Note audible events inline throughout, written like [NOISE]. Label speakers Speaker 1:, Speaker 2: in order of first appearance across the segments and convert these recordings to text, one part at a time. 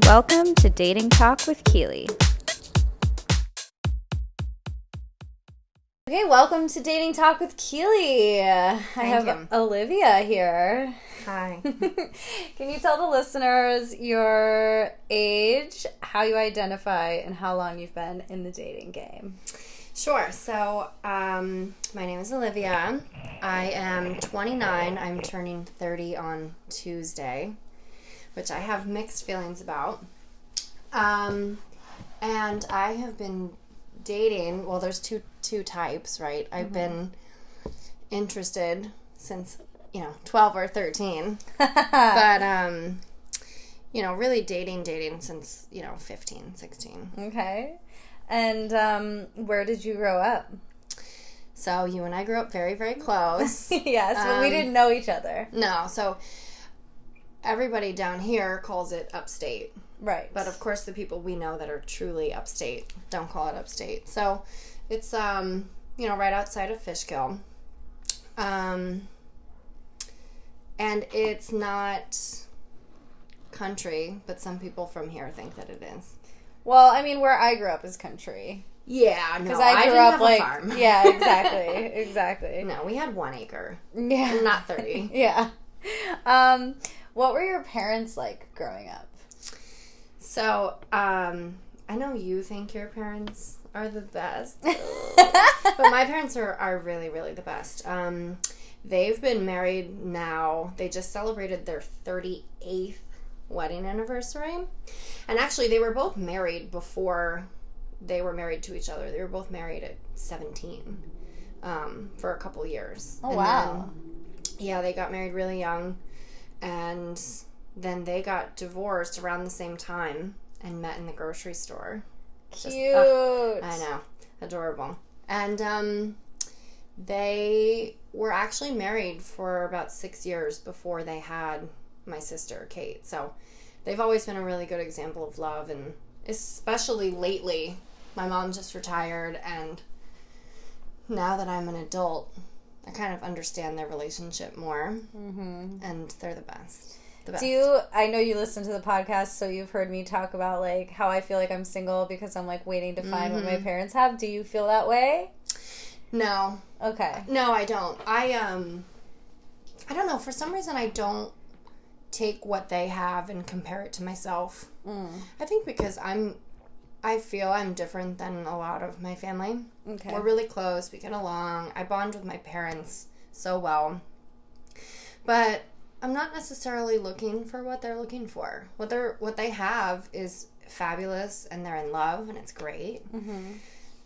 Speaker 1: Welcome to Dating Talk with Keely. Okay, welcome to Dating Talk with Keely. I have
Speaker 2: you.
Speaker 1: Olivia here.
Speaker 2: Hi. [LAUGHS]
Speaker 1: Can you tell the listeners your age, how you identify, and how long you've been in the dating game?
Speaker 2: Sure. So, um, my name is Olivia. I am 29. I'm turning 30 on Tuesday, which I have mixed feelings about. Um, and I have been dating. Well, there's two two types, right? I've been interested since you know 12 or 13, [LAUGHS] but um, you know, really dating dating since you know 15, 16.
Speaker 1: Okay. And um, where did you grow up?
Speaker 2: So you and I grew up very, very close. [LAUGHS]
Speaker 1: yes, but we
Speaker 2: Um,
Speaker 1: didn't know each other.
Speaker 2: no, so everybody down here calls it upstate.
Speaker 1: Right.
Speaker 2: But of course the people we know that are truly upstate don't call it upstate. So it's um, you know, right outside of Fishkill. Um and it's not country, but some people from here think that it is.
Speaker 1: well, I mean, where I grew up is country.
Speaker 2: Yeah, no,
Speaker 1: Because I grew
Speaker 2: didn't
Speaker 1: up like.
Speaker 2: a farm. [LAUGHS]
Speaker 1: Yeah, exactly. [LAUGHS] exactly.
Speaker 2: No, we had one acre,
Speaker 1: Yeah.
Speaker 2: not thirty. [LAUGHS]
Speaker 1: Yeah. Um, what were your parents like growing up?
Speaker 2: So, um, I know you think your parents are the best, [LAUGHS] but my parents are, are really, really the best. Um, they've been married now, they just celebrated their 38th wedding anniversary. And actually, they were both married before they were married to each other. They were both married at 17 um, for a couple years.
Speaker 1: Oh,
Speaker 2: And
Speaker 1: wow.
Speaker 2: then, yeah, they got married really young. And then they got divorced around the same time and met in the grocery store.
Speaker 1: Cute.
Speaker 2: I know, adorable. And um, they were actually married for about six years before they had my sister Kate. So they've always been a really good example of love, and especially lately, my mom just retired, and now that I'm an adult, I kind of understand their relationship more, mm-hmm. and they're the best. The best.
Speaker 1: Do you? I know you listen to the podcast, so you've heard me talk about like how I feel like I'm single because I'm like waiting to find what my
Speaker 2: Mm-hmm.
Speaker 1: parents have. Do you feel that way?
Speaker 2: no,
Speaker 1: Okay.
Speaker 2: No, I don't. I um I don't know, for some reason I don't take what they have and compare it to myself. I think because I'm I feel I'm different than a lot of my family.
Speaker 1: Okay.
Speaker 2: We're really close, we get along. I bond with my parents so well. But I'm not necessarily looking for what they're looking for. What they're what they have is fabulous and they're in love and it's great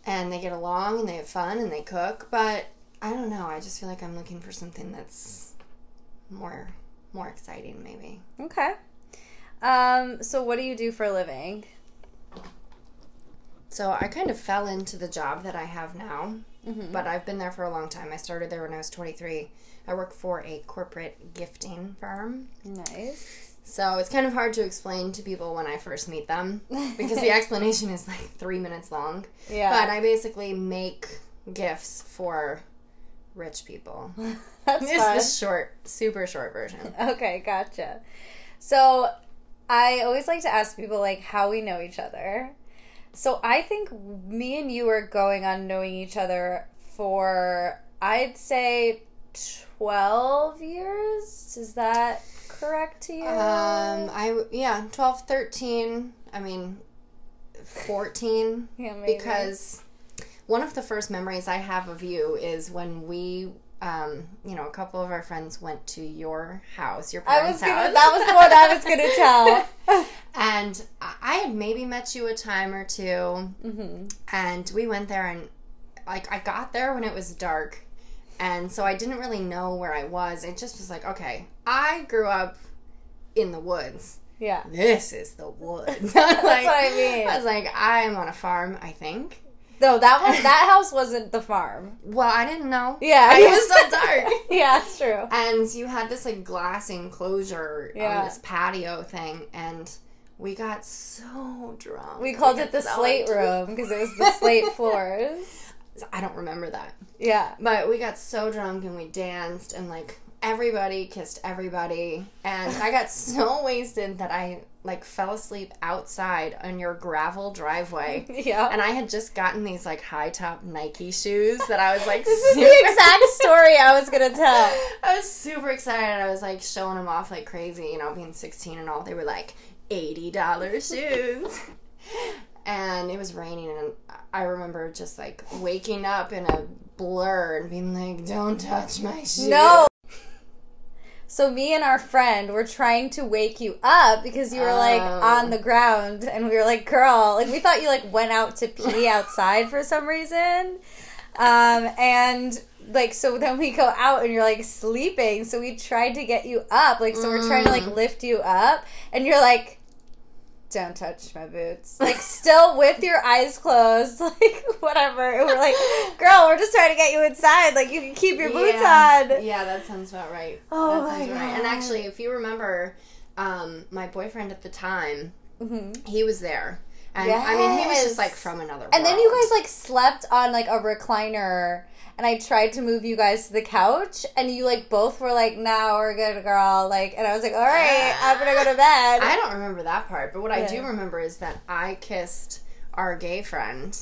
Speaker 2: and they get along and they have fun and they cook but i don't know i just feel like i'm looking for something that's more more exciting maybe
Speaker 1: Okay. Um. So, what do you do for a living?
Speaker 2: So i kind of fell into the job that i have now mm-hmm. but i've been there for a long time i started there when i was 23 i work for a corporate gifting firm
Speaker 1: Nice.
Speaker 2: so it's kind of hard to explain to people when i first meet them [LAUGHS] because the explanation is like three minutes long
Speaker 1: Yeah.
Speaker 2: but i basically make gifts for rich people [LAUGHS]
Speaker 1: That's
Speaker 2: It's
Speaker 1: fun.
Speaker 2: the short, super short version.
Speaker 1: Okay, gotcha. So I always like to ask people like how we know each other. So I think me and you are going on knowing each other for I'd say twelve years. Is that correct to you?
Speaker 2: Um, I yeah, 12, 13, I mean, fourteen,
Speaker 1: yeah, maybe.
Speaker 2: because one of the first memories I have of you is when we, um, you know, a couple of our friends went to your house, your parents'
Speaker 1: gonna.
Speaker 2: house,
Speaker 1: That was the one I was gonna tell. [LAUGHS] [LAUGHS]
Speaker 2: and I had maybe met you a time or 2
Speaker 1: hmm
Speaker 2: and we went there and like I got there when it was dark and so I didn't really know where I was. It just was like, okay, I grew up in the woods.
Speaker 1: Yeah.
Speaker 2: This is the woods. [LAUGHS]
Speaker 1: That's what I mean.
Speaker 2: I was like, I'm on a farm, I think.
Speaker 1: No, that one. That [LAUGHS] house wasn't the farm.
Speaker 2: Well, I didn't know.
Speaker 1: Yeah.
Speaker 2: It was so dark.
Speaker 1: yeah, it's true.
Speaker 2: And you had this like glass enclosure
Speaker 1: Yeah.
Speaker 2: on this patio thing and we got so drunk.
Speaker 1: We called
Speaker 2: got
Speaker 1: it the
Speaker 2: so
Speaker 1: slate room because it was the [LAUGHS] slate floors.
Speaker 2: I don't remember that.
Speaker 1: Yeah.
Speaker 2: But we got so drunk and we danced and like everybody kissed everybody and I got so [LAUGHS] wasted that I like fell asleep outside on your gravel driveway. [LAUGHS]
Speaker 1: Yeah.
Speaker 2: And I had just gotten these like high top Nike shoes that I was like [LAUGHS]
Speaker 1: this is the exact story I was gonna tell. [LAUGHS]
Speaker 2: I was super excited. I was like showing them off like crazy, you know, being 16 and all. They were like $80 shoes. and it was raining, and I remember just like waking up in a blur and being like, don't touch my shoes.
Speaker 1: No. So me and our friend were trying to wake you up because you were like
Speaker 2: Oh.
Speaker 1: on the ground and we were like, girl, like we thought you like went out to pee [LAUGHS] outside for some reason. Um and like so then we go out and you're like sleeping. So we tried to get you up. Like so we're trying to like lift you up and you're like don't touch my boots. Like still with your eyes closed, [LAUGHS] like whatever. And we're like, girl, we're just trying to get you inside. Like you can keep your boots
Speaker 2: yeah.
Speaker 1: on.
Speaker 2: Yeah, that sounds about right.
Speaker 1: Oh
Speaker 2: that
Speaker 1: my
Speaker 2: sounds right. And actually, if you remember, um, my boyfriend at the time,
Speaker 1: Mhm.
Speaker 2: he was there. And I mean, he was just like from another world.
Speaker 1: And then you guys like slept on like a recliner, and I tried to move you guys to the couch, and you like both were like, "No, we're good, girl." Like, and I was like, "All right, I'm gonna go to [SIGHS] bed."
Speaker 2: I don't remember that part, but what I do remember is that I kissed our gay friend,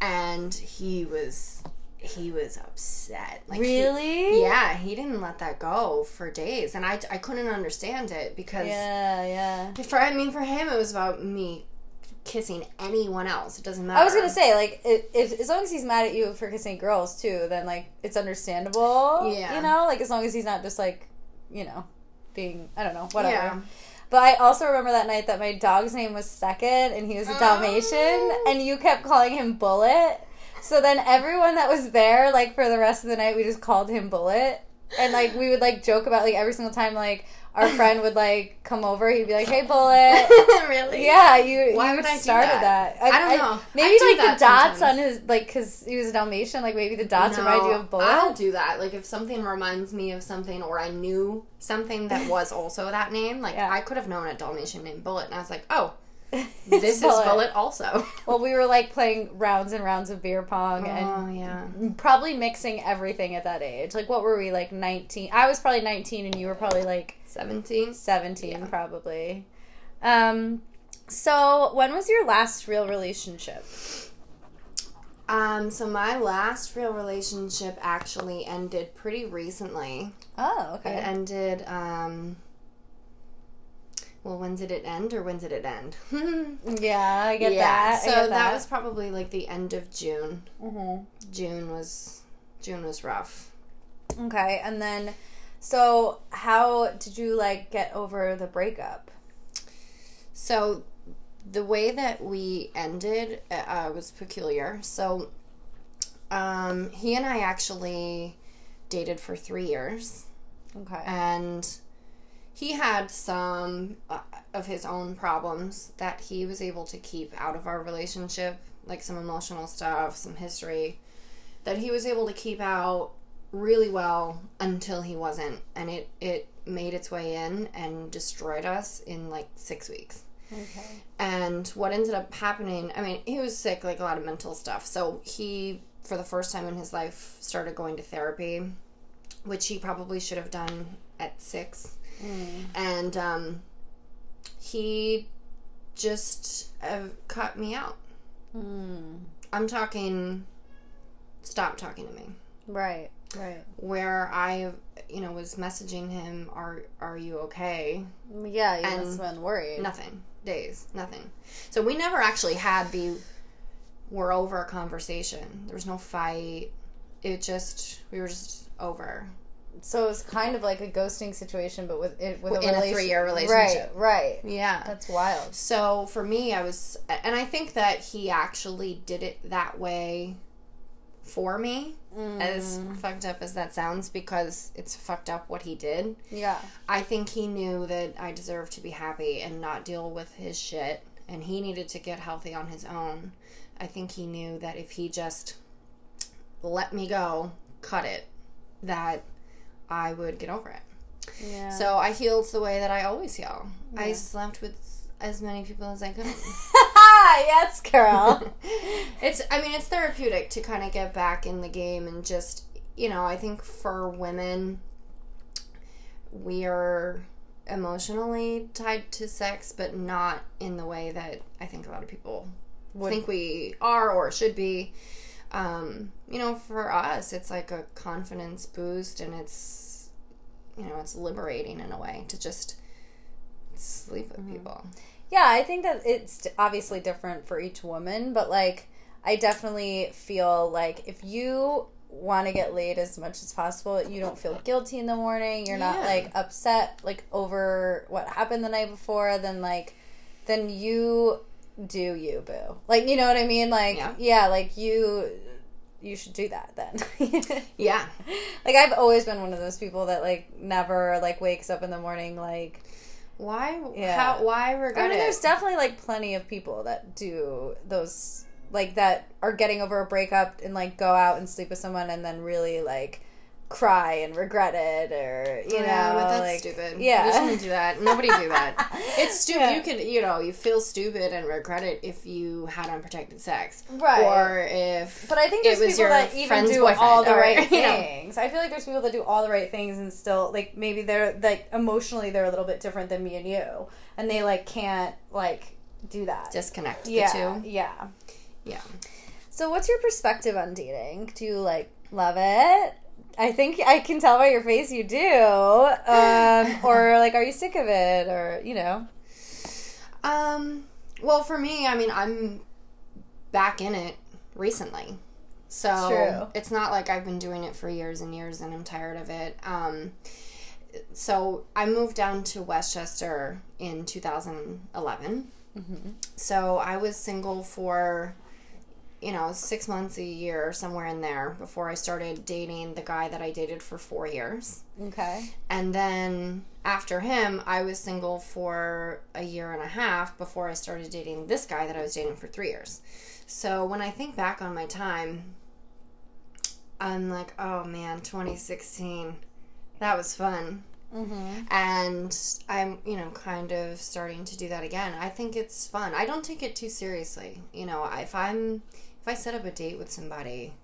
Speaker 2: and he was he was upset. Like he-
Speaker 1: really?
Speaker 2: yeah, he didn't let that go for days, and I I couldn't understand it because
Speaker 1: Yeah, yeah.
Speaker 2: for I mean for him it was about me kissing anyone else. It doesn't matter.
Speaker 1: I was gonna say like if, if as long as he's mad at you for kissing girls too, then like it's understandable.
Speaker 2: Yeah.
Speaker 1: You know, like as long as he's not just like, you know, being I don't know whatever.
Speaker 2: Yeah.
Speaker 1: But I also remember that night that my dog's name was Second, and he was a Dalmatian,
Speaker 2: Oh.
Speaker 1: and you kept calling him Bullet. So then everyone that was there, like for the rest of the night, we just called him Bullet, and like we would like joke about like every single time like our [LAUGHS] friend would like come over, he'd be like, "Hey, Bullet." [LAUGHS]
Speaker 2: really?
Speaker 1: Yeah, you.
Speaker 2: Why
Speaker 1: you
Speaker 2: would I
Speaker 1: started
Speaker 2: that?
Speaker 1: that.
Speaker 2: I don't know.
Speaker 1: maybe
Speaker 2: I do
Speaker 1: like the dots
Speaker 2: sometimes.
Speaker 1: on his like because he was a Dalmatian. Like maybe the dots
Speaker 2: No,
Speaker 1: remind you of Bullet.
Speaker 2: I'll do that. Like if something reminds me of something, or I knew something that was [LAUGHS] also that name. Like
Speaker 1: Yeah.
Speaker 2: I could have known a Dalmatian named Bullet, and I was like, oh, this is
Speaker 1: Bullet.
Speaker 2: Bullet also. [LAUGHS]
Speaker 1: Well, we were like playing rounds and rounds of beer pong and
Speaker 2: oh yeah.
Speaker 1: probably mixing everything at that age. Like, what were we, like 19? I was probably 19 and you were probably like
Speaker 2: Seventeen.
Speaker 1: 17,
Speaker 2: Yeah.
Speaker 1: probably. Um, so, when was your last real relationship?
Speaker 2: Um. So my last real relationship actually ended pretty recently.
Speaker 1: Oh, okay.
Speaker 2: It ended. Um. Well, when did it end, or when did it end? [LAUGHS]
Speaker 1: Yeah, I get that.
Speaker 2: So
Speaker 1: get
Speaker 2: that. was probably like the end of June.
Speaker 1: Mhm.
Speaker 2: June was June was rough.
Speaker 1: Okay, and then, so how did you like get over the breakup?
Speaker 2: So the way that we ended uh, was peculiar. So um, he and I actually dated for three years,
Speaker 1: Okay.
Speaker 2: and he had some uh, of his own problems that he was able to keep out of our relationship, like some emotional stuff, some history that he was able to keep out really well until he wasn't and it it made its way in and destroyed us in like 6 weeks.
Speaker 1: Okay.
Speaker 2: And what ended up happening, I mean, he was sick, like a lot of mental stuff. So he, for the first time in his life, started going to therapy, which he probably should have done at six.
Speaker 1: Mm.
Speaker 2: And um, he just uh, cut me out.
Speaker 1: Mm.
Speaker 2: I'm talking, stop talking to me.
Speaker 1: Right. Right.
Speaker 2: Where I, you know, was messaging him, "Are are you okay?"
Speaker 1: Yeah, you
Speaker 2: And
Speaker 1: must have been worried.
Speaker 2: Nothing. Days. Nothing. So we never actually had the we're over conversation. There was no fight. It just we were just over.
Speaker 1: So it was kind of like a ghosting situation, but with it with a,
Speaker 2: a three-year relationship.
Speaker 1: Right. Right.
Speaker 2: Yeah.
Speaker 1: That's wild.
Speaker 2: So for me, I was, and I think that he actually did it that way for me, as mm. fucked up as that sounds, because it's fucked up what he did.
Speaker 1: Yeah.
Speaker 2: I think he knew that I deserved to be happy and not deal with his shit, and he needed to get healthy on his own. I think he knew that if he just let me go, cut it, that I would get over it.
Speaker 1: Yeah.
Speaker 2: So I healed the way that I always heal. I slept with as many people as I could. [LAUGHS]
Speaker 1: yes, girl. [LAUGHS] [LAUGHS]
Speaker 2: it's I mean it's therapeutic to kind of get back in the game and just you know I think for women we are emotionally tied to sex, but not in the way that I think a lot of people
Speaker 1: Would-
Speaker 2: think we are or should be. Um, you know, for us, it's like a confidence boost, and it's you know, it's liberating in a way to just sleep with people.
Speaker 1: Yeah, I think that it's obviously different for each woman, but like I definitely feel like if you want to get laid as much as possible, you don't feel guilty in the morning, you're not
Speaker 2: Yeah.
Speaker 1: like upset like over what happened the night before, then like then you do you boo. Like you know what I mean? Like
Speaker 2: Yeah.
Speaker 1: yeah, like you you should do that then. [LAUGHS]
Speaker 2: Yeah,
Speaker 1: like I've always been one of those people that like never like wakes up in the morning like
Speaker 2: why?
Speaker 1: Yeah.
Speaker 2: How? Why
Speaker 1: I
Speaker 2: regret
Speaker 1: mean,
Speaker 2: it?
Speaker 1: there's definitely like plenty of people that do those, like that are getting over a breakup and like go out and sleep with someone and then really like cry and regret it or you know,
Speaker 2: yeah, but that's
Speaker 1: like
Speaker 2: stupid.
Speaker 1: yeah.
Speaker 2: we shouldn't do that. Nobody do that. [LAUGHS] It's stupid.
Speaker 1: Yeah.
Speaker 2: You can you know, you feel stupid and regret it if you had unprotected sex,
Speaker 1: Right.
Speaker 2: Or if,
Speaker 1: But I think there's people that even do all the
Speaker 2: or,
Speaker 1: right [LAUGHS]
Speaker 2: you know.
Speaker 1: things. I feel like there's people that do all the right things and still like maybe they're like emotionally they're a little bit different than me and you, and they like can't like do that.
Speaker 2: disconnect
Speaker 1: yeah,
Speaker 2: the two.
Speaker 1: yeah.
Speaker 2: Yeah.
Speaker 1: So, what's your perspective on dating? Do you like love it? I think I can tell by your face you do. Um, [LAUGHS] or like, are you sick of it? Or you know,
Speaker 2: Um. Well, for me, I mean, I'm back in it recently, so
Speaker 1: True.
Speaker 2: it's not like I've been doing it for years and years and I'm tired of it. Um. So I moved down to Westchester in 2011. So I was single for, you know, six months, a year, somewhere in there, before I started dating the guy that I dated for four years.
Speaker 1: okay,
Speaker 2: And then after him, I was single for a year and a half before I started dating this guy that I was dating for three years. So when I think back on my time, I'm like, oh man, 2016, that was fun.
Speaker 1: mm-hmm.
Speaker 2: And I'm, you know, kind of starting to do that again. I think it's fun. I don't take it too seriously. You know, if I'm, if I set up a date with somebody,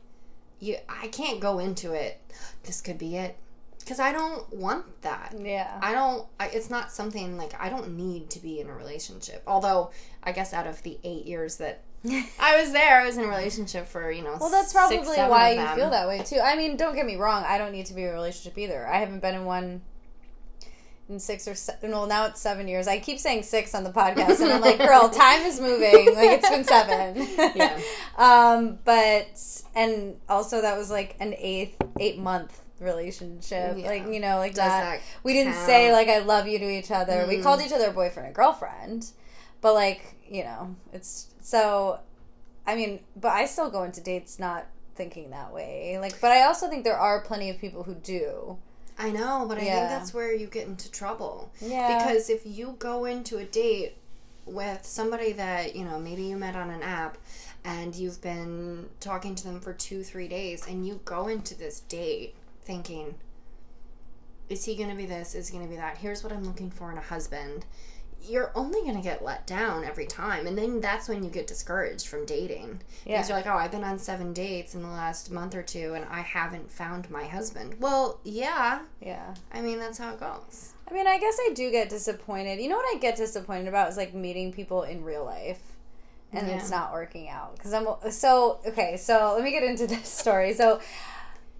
Speaker 2: you, I can't go into it. This could be it, because I don't want that.
Speaker 1: yeah,
Speaker 2: I don't. I, it's not something like I don't need to be in a relationship. Although I guess out of the eight years that [LAUGHS] I was there, I was in a relationship for you know.
Speaker 1: well, that's
Speaker 2: six,
Speaker 1: probably
Speaker 2: seven
Speaker 1: why you feel that way too. I mean, don't get me wrong. I don't need to be in a relationship either. I haven't been in one. In six or seven, well, now it's seven years. I keep saying six on the podcast, and I'm like, girl, [LAUGHS] time is moving. Like it's been seven.
Speaker 2: Yeah. [LAUGHS]
Speaker 1: Um, but and also that was like an eighth eight month relationship.
Speaker 2: Yeah.
Speaker 1: Like you know, like that.
Speaker 2: that
Speaker 1: We didn't
Speaker 2: count?
Speaker 1: say like I love you to each other. We
Speaker 2: Mm.
Speaker 1: called each other boyfriend and girlfriend, but like you know, it's so. I mean, but I still go into dates not thinking that way. Like, but I also think there are plenty of people who do.
Speaker 2: I know, but I
Speaker 1: Yeah.
Speaker 2: think that's where you get into trouble.
Speaker 1: Yeah.
Speaker 2: Because if you go into a date with somebody that, you know, maybe you met on an app and you've been talking to them for two, three days, and you go into this date thinking, is he going to be this? Is he going to be that? Here's what I'm looking for in a husband. You're only going to get let down every time. And then that's when you get discouraged from dating.
Speaker 1: Yeah.
Speaker 2: Because you're like, oh, I've been on seven dates in the last month or two and I haven't found my husband. Well, yeah.
Speaker 1: Yeah.
Speaker 2: I mean, that's how it goes.
Speaker 1: I mean, I guess I do get disappointed. You know what I get disappointed about is like meeting people in real life and
Speaker 2: Yeah.
Speaker 1: it's not working out because I'm so okay. So let me get into this [LAUGHS] story. So,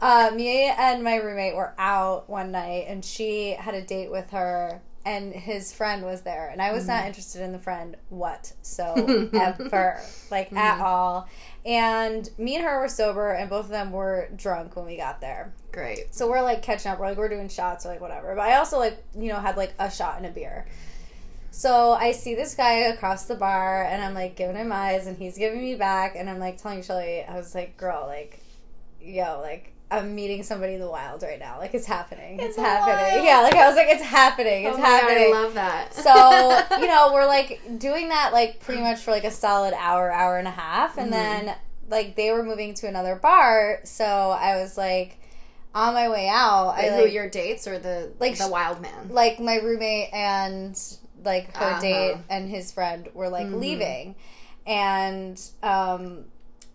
Speaker 1: uh, me and my roommate were out one night and she had a date with her and his friend was there and I was not mm. interested in the friend whatsoever, [LAUGHS] like at mm. all. And me and her were sober and both of them were drunk when we got there.
Speaker 2: Great.
Speaker 1: So we're like catching up. We're like we're doing shots or like whatever. But I also like you know had like a shot and a beer. So I see this guy across the bar and I'm like giving him eyes and he's giving me back and I'm like telling Shelly I was like girl like yo like I'm meeting somebody in the wild right now like it's happening it's,
Speaker 2: the
Speaker 1: happening
Speaker 2: wild.
Speaker 1: yeah like I was like it's happening it's
Speaker 2: oh my God,
Speaker 1: happening
Speaker 2: I love that.
Speaker 1: so you know we're like doing that like pretty much for like a solid hour hour and a half and
Speaker 2: Mm-hmm.
Speaker 1: then like they were moving to another bar so i was like on my way out
Speaker 2: Wait,
Speaker 1: i
Speaker 2: who your dates or the
Speaker 1: Like,
Speaker 2: the wild man?
Speaker 1: like my roommate and like her
Speaker 2: Uh-huh.
Speaker 1: date and his friend were like
Speaker 2: Mhm.
Speaker 1: leaving and um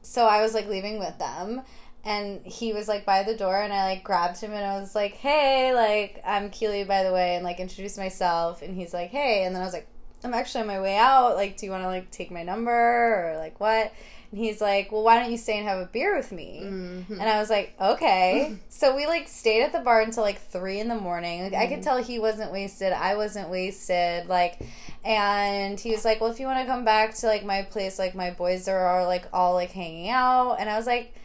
Speaker 1: so i was like leaving with them and he was like by the door and I like grabbed him and I was like, "Hey, like I'm Keely by the way," and like introduced myself and he's like, "Hey," and then I was like, "I'm actually on my way out. Like, do you want to like take my number or like what?" And he's like, "Well, why don't you stay and have a beer with me?"
Speaker 2: Mhm.
Speaker 1: And I was like, "Okay." [LAUGHS] so we like stayed at the bar until like three in the morning. Like I could tell he wasn't wasted. I wasn't wasted. Like, and he was like, "Well, if you want to come back to like my place, like my boys are, are like all like hanging out," and I was like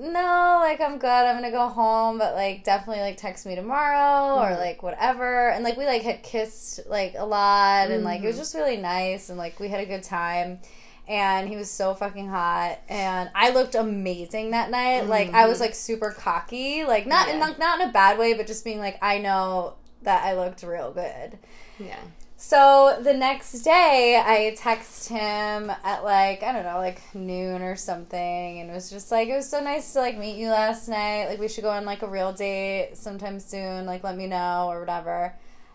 Speaker 1: no, like I'm good. I'm gonna go home, but like definitely like text me tomorrow or
Speaker 2: Mhm.
Speaker 1: like whatever. And like we like had kissed like a lot, and like it was
Speaker 2: Mhm.
Speaker 1: just really nice, and like we had a good time. And he was so fucking hot, and I looked amazing that night. Like I was
Speaker 2: Mhm.
Speaker 1: like super cocky, like not in like not in a bad way, but just being like I know that I looked real good.
Speaker 2: Yeah.
Speaker 1: So the next day, I text him at like I don't know, like noon or something, and was just like it was so nice to like meet you last night. Like we should go on like a real date sometime soon. Like let me know or whatever.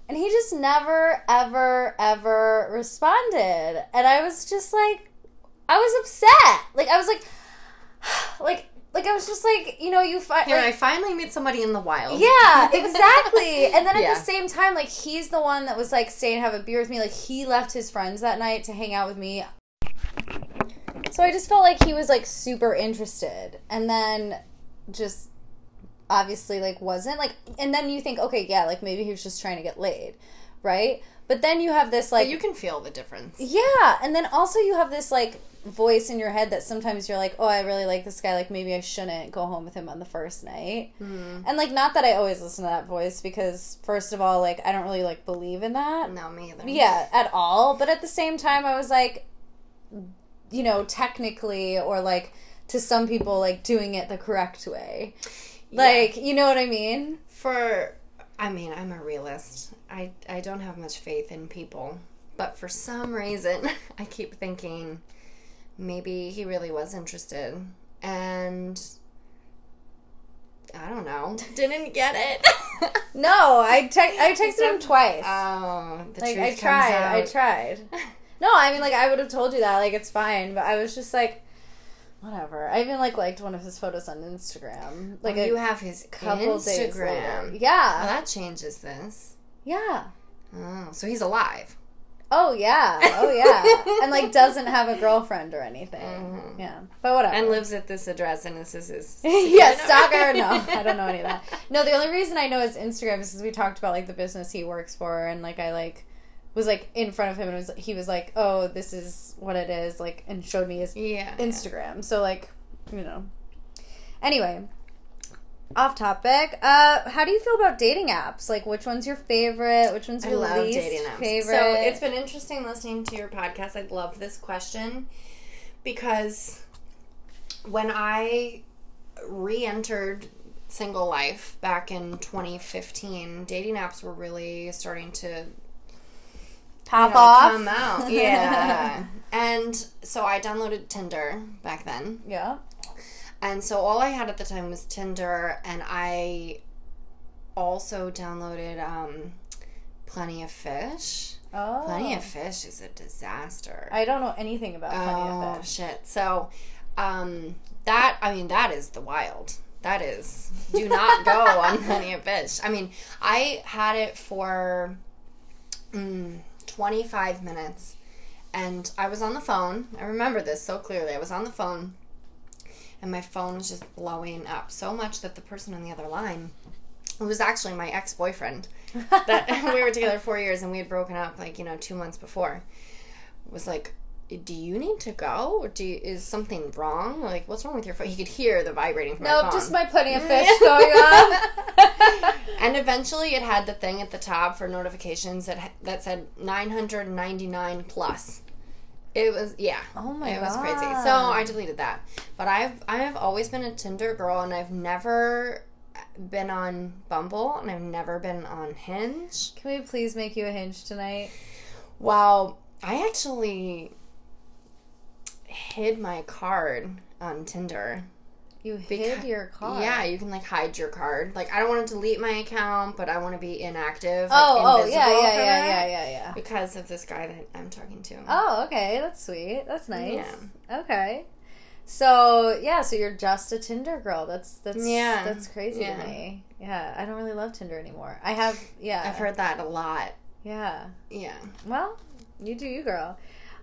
Speaker 1: And he just never, ever, ever responded, and I was just like, I was upset. Like I was like, [SIGHS] like like I was just like, you know, you find
Speaker 2: Here, I finally meet somebody in the wild.
Speaker 1: yeah, [LAUGHS] exactly. And then at
Speaker 2: Yeah.
Speaker 1: the same time, like he's the one that was like stay and have a beer with me. Like he left his friends that night to hang out with me. So I just felt like he was like super interested. And then just obviously like wasn't like and then you think, okay, yeah, like maybe he was just trying to get laid. Right? But then you have this like
Speaker 2: But you can feel the difference.
Speaker 1: yeah, and then also you have this like voice in your head that sometimes you're like, oh, I really like this guy. Like maybe I shouldn't go home with him on the first night.
Speaker 2: Mm.
Speaker 1: And like, not that I always listen to that voice because first of all, like I don't really like believe in that.
Speaker 2: No, me either.
Speaker 1: Yeah, at all. But at the same time, I was like, you know, technically or like to some people, like doing it the correct way. Like, you know what I mean?
Speaker 2: for I mean, I'm a realist. I I don't have much faith in people, but for some reason, [LAUGHS] I keep thinking maybe he really was interested and I don't know. [LAUGHS] Didn't get it. [LAUGHS]
Speaker 1: No, I te- I texted him twice.
Speaker 2: oh, the
Speaker 1: like
Speaker 2: truth
Speaker 1: I tried, I
Speaker 2: comes out.
Speaker 1: tried. [LAUGHS] No, I mean like I would have told you that like it's fine, but I was just like whatever. I even like liked one of his photos on Instagram. Oh, like
Speaker 2: oh, you have his
Speaker 1: couple days later.
Speaker 2: Instagram.
Speaker 1: Yeah.
Speaker 2: that changes this.
Speaker 1: Yeah.
Speaker 2: Oh, so he's alive.
Speaker 1: Oh yeah. Oh yeah. and like doesn't have a girlfriend or anything.
Speaker 2: Mhm.
Speaker 1: Yeah. But whatever.
Speaker 2: And lives at this address, and this is his. [LAUGHS]
Speaker 1: yeah, stalker. No, I [LAUGHS] don't know any of that. No, the only reason I know his Instagram is because we talked about like the business he works for, and like I like was like in front of him, and was he was like, "Oh, this is what it is," like, and showed me his
Speaker 2: Yeah.
Speaker 1: Instagram. So like, you know. Anyway, off topic. Uh, how do you feel about dating apps? Like, which one's your favorite? Which one's
Speaker 2: I
Speaker 1: your
Speaker 2: love
Speaker 1: least
Speaker 2: dating apps.
Speaker 1: favorite?
Speaker 2: So it's been interesting listening to your podcast. I love this question because when I re-entered single life back in 2015, dating apps were really starting to
Speaker 1: pop
Speaker 2: you know,
Speaker 1: off.
Speaker 2: come out. [LAUGHS] Yeah. and so I downloaded Tinder back then.
Speaker 1: yeah.
Speaker 2: And so all I had at the time was Tinder, and I also downloaded um, Plenty of Fish.
Speaker 1: Oh.
Speaker 2: Plenty of Fish is a disaster.
Speaker 1: I don't know anything about Plenty
Speaker 2: oh
Speaker 1: of Fish.
Speaker 2: shit! So um, that I mean that is the wild. That is do not [LAUGHS] go on Plenty of Fish. I mean I had it for mm, twenty five minutes, and I was on the phone. I remember this so clearly. I was on the phone and my phone was just blowing up so much that the person on the other line it was actually my ex-boyfriend [LAUGHS] that [LAUGHS] we were together four years and we had broken up like you know two months before was like do you need to go? Or do you, is something wrong? Like what's wrong with your phone? He could hear the vibrating from my
Speaker 1: Nope, just my Plenty of Fish [LAUGHS] going off.
Speaker 2: and eventually it had the thing at the top for notifications that that said 999 plus it was yeah.
Speaker 1: Oh my
Speaker 2: it was crazy. So i deleted that. But i've i've always been a tinder girl and i've never been on bumble and i've never been on hinge.
Speaker 1: Can we please make you a hinge tonight?
Speaker 2: well i actually hid my card on tinder
Speaker 1: You
Speaker 2: Beca-
Speaker 1: hid your car.
Speaker 2: Yeah, you can like hide your card. Like I don't want to delete my account, but I want to be inactive.
Speaker 1: Oh,
Speaker 2: like,
Speaker 1: oh, oh
Speaker 2: invisible
Speaker 1: yeah, yeah, yeah, yeah, yeah, yeah.
Speaker 2: Because of this guy that I'm talking to.
Speaker 1: Oh, okay, that's sweet. That's nice. Yeah. Okay. So yeah, so you're just a Tinder girl. That's that's
Speaker 2: Yeah.
Speaker 1: That's crazy
Speaker 2: Yeah.
Speaker 1: to me. Yeah, I don't really love Tinder anymore. I have yeah.
Speaker 2: I've heard that a lot.
Speaker 1: Yeah.
Speaker 2: Yeah.
Speaker 1: Well, you do you, girl.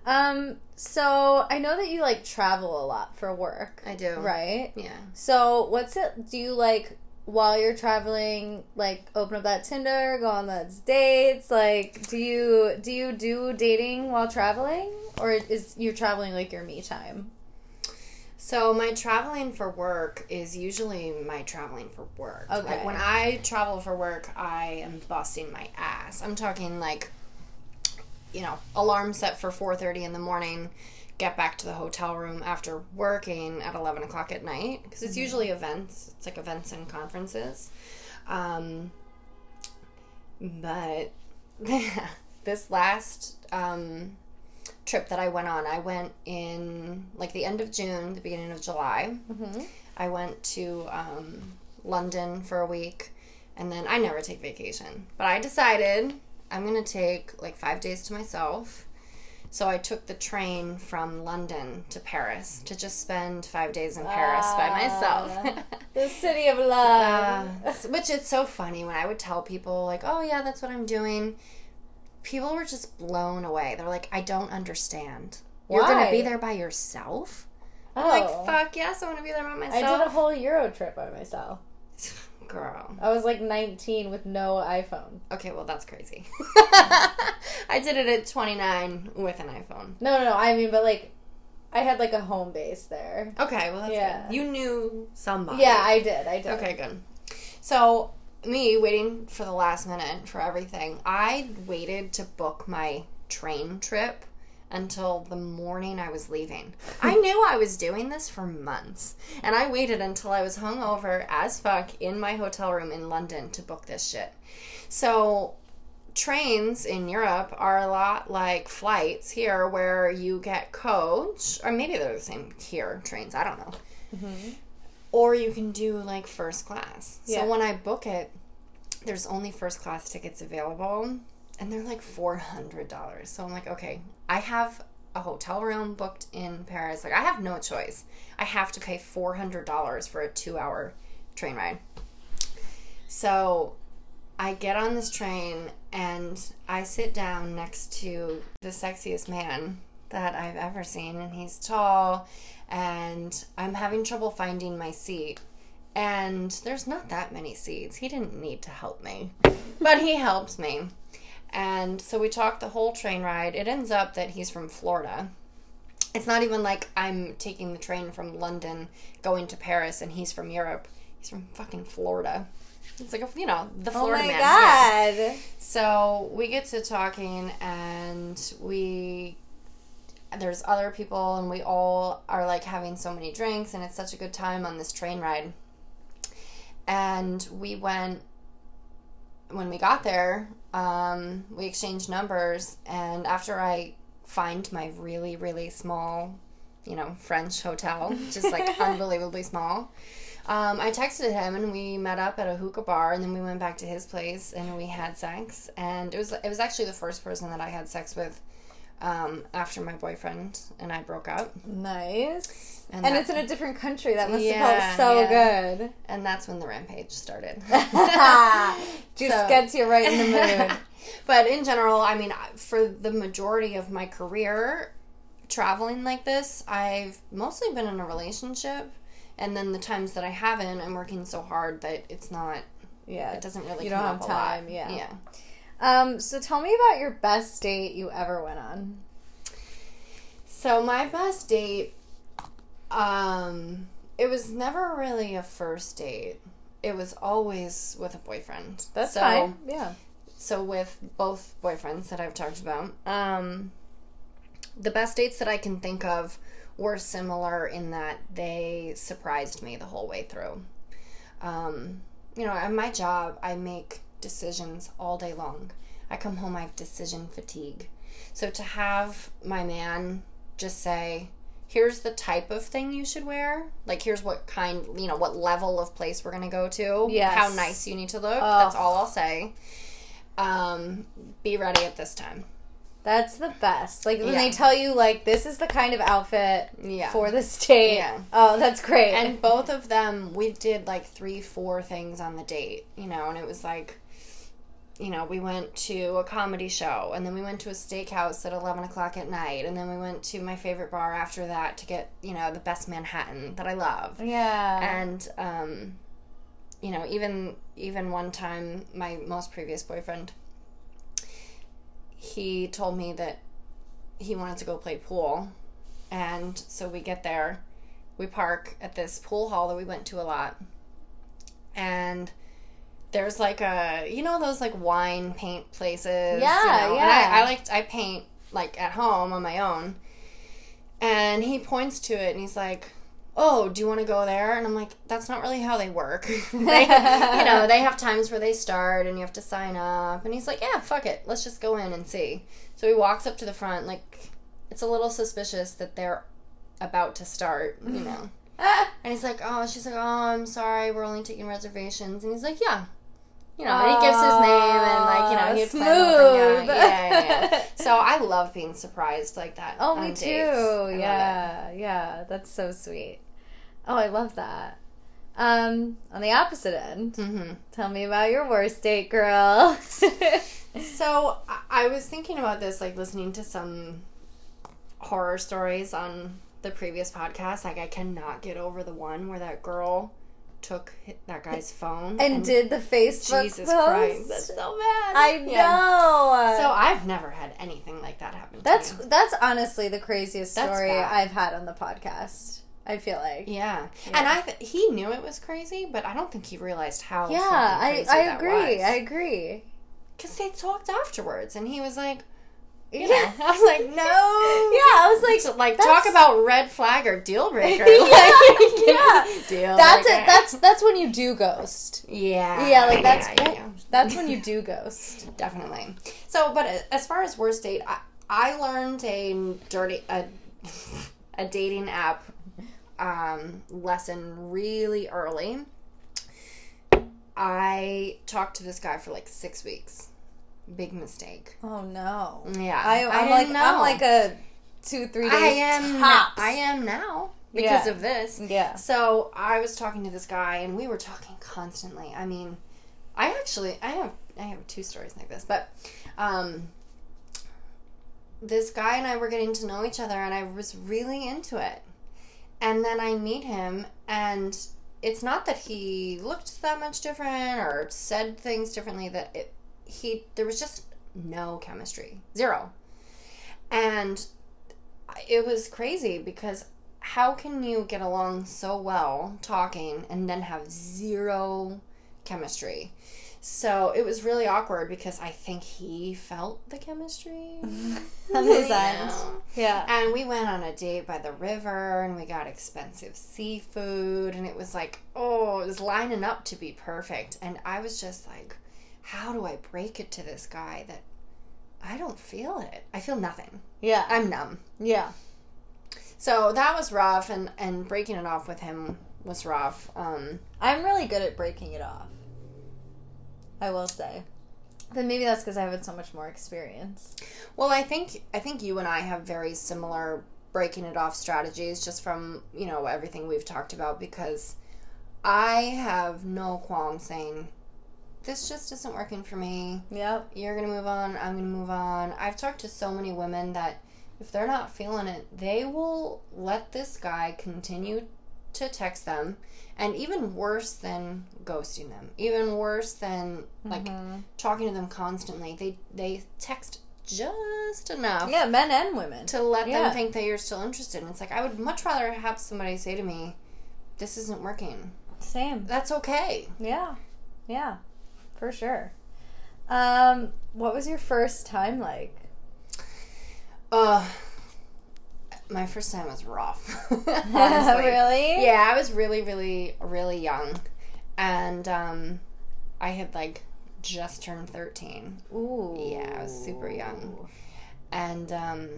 Speaker 1: Um. So I know that you like travel a lot for work,
Speaker 2: I do.
Speaker 1: right?
Speaker 2: Yeah.
Speaker 1: So what's it? Do you like while you're traveling, like open up that Tinder, go on those dates? Like, do you do you do dating while traveling, or is you're traveling like your me time?
Speaker 2: So my traveling for work is usually my traveling for work.
Speaker 1: Okay.
Speaker 2: Like when I travel for work, I am busting my ass. I'm talking like you know, alarm set for 4:30 in the morning, get back to the hotel room after working at 11 o'clock at night because it's usually events. It's like events and conferences. Um, but [LAUGHS] this last um, trip that I went on, I went in like the end of June, the beginning of July.
Speaker 1: Mm-hmm.
Speaker 2: I went to um, London for a week, and then I never take vacation. But I decided I'm gonna take like five days to myself. So I took the train from London to Paris to just spend five days in Paris by myself.
Speaker 1: The [LAUGHS] city of love.
Speaker 2: Uh, which is so funny when I would tell people like, "Oh yeah, that's what I'm doing." People were just blown away. They're like, "I don't understand. You're gonna be there by yourself?"
Speaker 1: oh.
Speaker 2: I'm like, "Fuck yes, I want to be there by myself.
Speaker 1: I
Speaker 2: myself."
Speaker 1: did a whole Euro trip by myself.
Speaker 2: Girl.
Speaker 1: I was like 19 with no iPhone.
Speaker 2: Okay, well that's crazy. [LAUGHS] I did it at 29 with an iPhone.
Speaker 1: No, no, no. I mean, but like, I had like a home base there.
Speaker 2: Okay, well that's
Speaker 1: Yeah.
Speaker 2: good. You knew somebody.
Speaker 1: Yeah, I did. I did.
Speaker 2: Okay, good. So, me waiting for the last minute for everything, I waited to book my train trip until the morning I was leaving. [LAUGHS] I knew I was doing this for months, and I waited until I was hungover as fuck in my hotel room in London to book this shit. So, trains in Europe are a lot like flights here where you get coach, or maybe they're the same here, trains, I don't know mm-hmm. or you can do like first class.
Speaker 1: Yeah.
Speaker 2: So when I book it, there's only first class tickets available, and they're like four hundred dollars. So I'm like, okay, I have a hotel room booked in Paris. Like I have no choice. I have to pay four hundred dollars for a two-hour train ride. So I get on this train and I sit down next to the sexiest man that I've ever seen, and he's tall, and I'm having trouble finding my seat. And there's not that many seats. He didn't need to help me, but he helped me. And so we talked the whole train ride. It ends up that he's from Florida. It's not even like I'm taking the train from London going to Paris and he's from Europe. He's from fucking Florida. It's like a, you know, the
Speaker 1: Oh
Speaker 2: Florida
Speaker 1: my
Speaker 2: man. Yeah.
Speaker 1: god.
Speaker 2: So we get to talking, and we there's other people, and we all are like having so many drinks, and it's such a good time on this train ride. And we went when we got there. Um, we exchanged numbers, and after I find my really really small, you know, French hotel, just like [LAUGHS] unbelievably small. Um, I texted him and we met up at a hookah bar and then we went back to his place and we had sex and it was it was actually the first person that I had sex with um, after my boyfriend and I broke up
Speaker 1: Nice.
Speaker 2: And
Speaker 1: And,
Speaker 2: that-
Speaker 1: it's in a different country. That must
Speaker 2: Yeah,
Speaker 1: have felt so
Speaker 2: yeah.
Speaker 1: good.
Speaker 2: and that's when the rampage started. [LAUGHS] [LAUGHS]
Speaker 1: Just
Speaker 2: So-
Speaker 1: gets you right in the mood. [LAUGHS]
Speaker 2: but in general, I mean, for the majority of my career traveling like this, I've mostly been in a relationship. And then the times that I haven't, I'm working so hard that it's not,
Speaker 1: Yeah.
Speaker 2: it doesn't really
Speaker 1: You
Speaker 2: come
Speaker 1: don't
Speaker 2: up
Speaker 1: have time, yeah.
Speaker 2: Yeah.
Speaker 1: Um, so tell me about your best date you ever went on.
Speaker 2: So my best date, um, it was never really a first date. It was always with a boyfriend.
Speaker 1: That's
Speaker 2: so,
Speaker 1: fine. Yeah.
Speaker 2: So with both boyfriends that I've talked about, um, the best dates that I can think of were similar in that they surprised me the whole way through. Um, you know, at my job, I make decisions all day long. I come home, I have decision fatigue. So to have my man just say, here's the type of thing you should wear, like here's what kind, you know, what level of place we're going to go to,
Speaker 1: Yes.
Speaker 2: how nice you need to look, that's all I'll say. Um, be ready at this time.
Speaker 1: That's the best. Like when
Speaker 2: Yeah.
Speaker 1: they tell you like this is the kind of outfit
Speaker 2: Yeah.
Speaker 1: for this date.
Speaker 2: Yeah.
Speaker 1: Oh, that's great.
Speaker 2: and both of them we did like three four things on the date you know and it was like you know we went to a comedy show and then we went to a steakhouse at 11 o'clock at night and then we went to my favorite bar after that to get you know the best manhattan that i love.
Speaker 1: Yeah.
Speaker 2: and um you know even even one time my most previous boyfriend he told me that he wanted to go play pool. And so we get there. We park at this pool hall that we went to a lot. And there's like a you know those like wine paint places
Speaker 1: Yeah,
Speaker 2: you know?
Speaker 1: yeah.
Speaker 2: and I, I like i paint like at home on my own. And he points to it and he's like oh do you want to go there? And i'm like that's not really how they work. [LAUGHS] They, [LAUGHS] you know they have times where they start and you have to sign up. And he's like yeah fuck it. Let's just go in and see. So he walks up to the front like it's a little suspicious that they're about to start you know? [LAUGHS] And he's like oh she's like oh i'm sorry. We're only taking reservations. And he's like yeah you know, he gives his name and like you know he planned
Speaker 1: smooth.
Speaker 2: yeah, yeah, yeah. [LAUGHS] So I love being surprised like that.
Speaker 1: oh, me
Speaker 2: dates.
Speaker 1: too. Yeah. Yeah. That's so sweet. Oh, I love that. Um, on the opposite end,
Speaker 2: mm-hmm.
Speaker 1: tell me about your worst date, girl. [LAUGHS]
Speaker 2: So I- I was thinking about this, like listening to some horror stories on the previous podcast. Like I cannot get over the one where that girl took that guy's phone
Speaker 1: and did the Facebook
Speaker 2: Jesus
Speaker 1: post?
Speaker 2: Christ, that's so bad.
Speaker 1: I
Speaker 2: Yeah.
Speaker 1: know.
Speaker 2: So I've never had anything like that happen.
Speaker 1: That's that's honestly the craziest
Speaker 2: That's
Speaker 1: story
Speaker 2: bad.
Speaker 1: I've had on the podcast. I feel like.
Speaker 2: yeah.
Speaker 1: Yeah.
Speaker 2: and I th- he knew it was crazy, but I don't think he realized how.
Speaker 1: Yeah, I I agree. I agree.
Speaker 2: because they talked afterwards, and he was like, you
Speaker 1: Yeah.
Speaker 2: know, I was like, no, [LAUGHS]
Speaker 1: Yeah, I was like,
Speaker 2: So, like talk about red flag or deal [LAUGHS] breaker.
Speaker 1: Yeah, [LAUGHS]
Speaker 2: Like,
Speaker 1: yeah.
Speaker 2: deal
Speaker 1: That's
Speaker 2: breaker.
Speaker 1: it. That's that's when you do ghost.
Speaker 2: yeah,
Speaker 1: Yeah, like that's
Speaker 2: yeah, yeah,
Speaker 1: that's when you do ghost.
Speaker 2: definitely. So, but as far as worst date, I, I learned a dirty a a dating app um, lesson really early. I talked to this guy for like six weeks. Big mistake.
Speaker 1: Oh no.
Speaker 2: Yeah,
Speaker 1: I, I'm
Speaker 2: didn't
Speaker 1: like
Speaker 2: know.
Speaker 1: I'm like a two three days
Speaker 2: I am.
Speaker 1: tops.
Speaker 2: I am now because
Speaker 1: Yeah.
Speaker 2: of this.
Speaker 1: Yeah.
Speaker 2: So I was talking to this guy, and we were talking constantly. I mean, I actually I have I have two stories like this, but um, this guy and I were getting to know each other, and I was really into it. And then I meet him, and it's not that he looked that much different or said things differently. That it, he there was just no chemistry, zero, and it was crazy because how can you get along so well talking and then have zero chemistry? So it was really awkward because I think he felt the chemistry
Speaker 1: On his
Speaker 2: You
Speaker 1: end. Yeah.
Speaker 2: And we went on a date by the river and we got expensive seafood and it was like, oh, it was lining up to be perfect. And I was just like, how do I break it to this guy that I don't feel it? I feel nothing.
Speaker 1: Yeah.
Speaker 2: I'm numb.
Speaker 1: Yeah.
Speaker 2: So that was rough, and and breaking it off with him was rough. Um,
Speaker 1: I'm really good at breaking it off. I will say. But maybe that's because I have had so much more experience.
Speaker 2: well, I think I think you and I have very similar breaking it off strategies, just from you know everything we've talked about. Because I have no qualm saying this just isn't working for me.
Speaker 1: Yep.
Speaker 2: You're gonna move on. I'm gonna move on. I've talked to so many women that if they're not feeling it, they will let this guy continue to text them, and even worse than ghosting them, even worse than like
Speaker 1: Mhm.
Speaker 2: talking to them constantly. They they text just enough
Speaker 1: Yeah, men and women.
Speaker 2: to let
Speaker 1: Yeah.
Speaker 2: them think that you're still interested. And it's like I would much rather have somebody say to me, "This isn't working."
Speaker 1: Same.
Speaker 2: That's okay.
Speaker 1: Yeah. Yeah. For sure. Um, what was your first time like?
Speaker 2: Uh, my first time was rough. [LAUGHS] [LAUGHS]
Speaker 1: really?
Speaker 2: Yeah, I was really, really, really young, and um, I had like just turned thirteen.
Speaker 1: Ooh.
Speaker 2: Yeah, I was super young. and um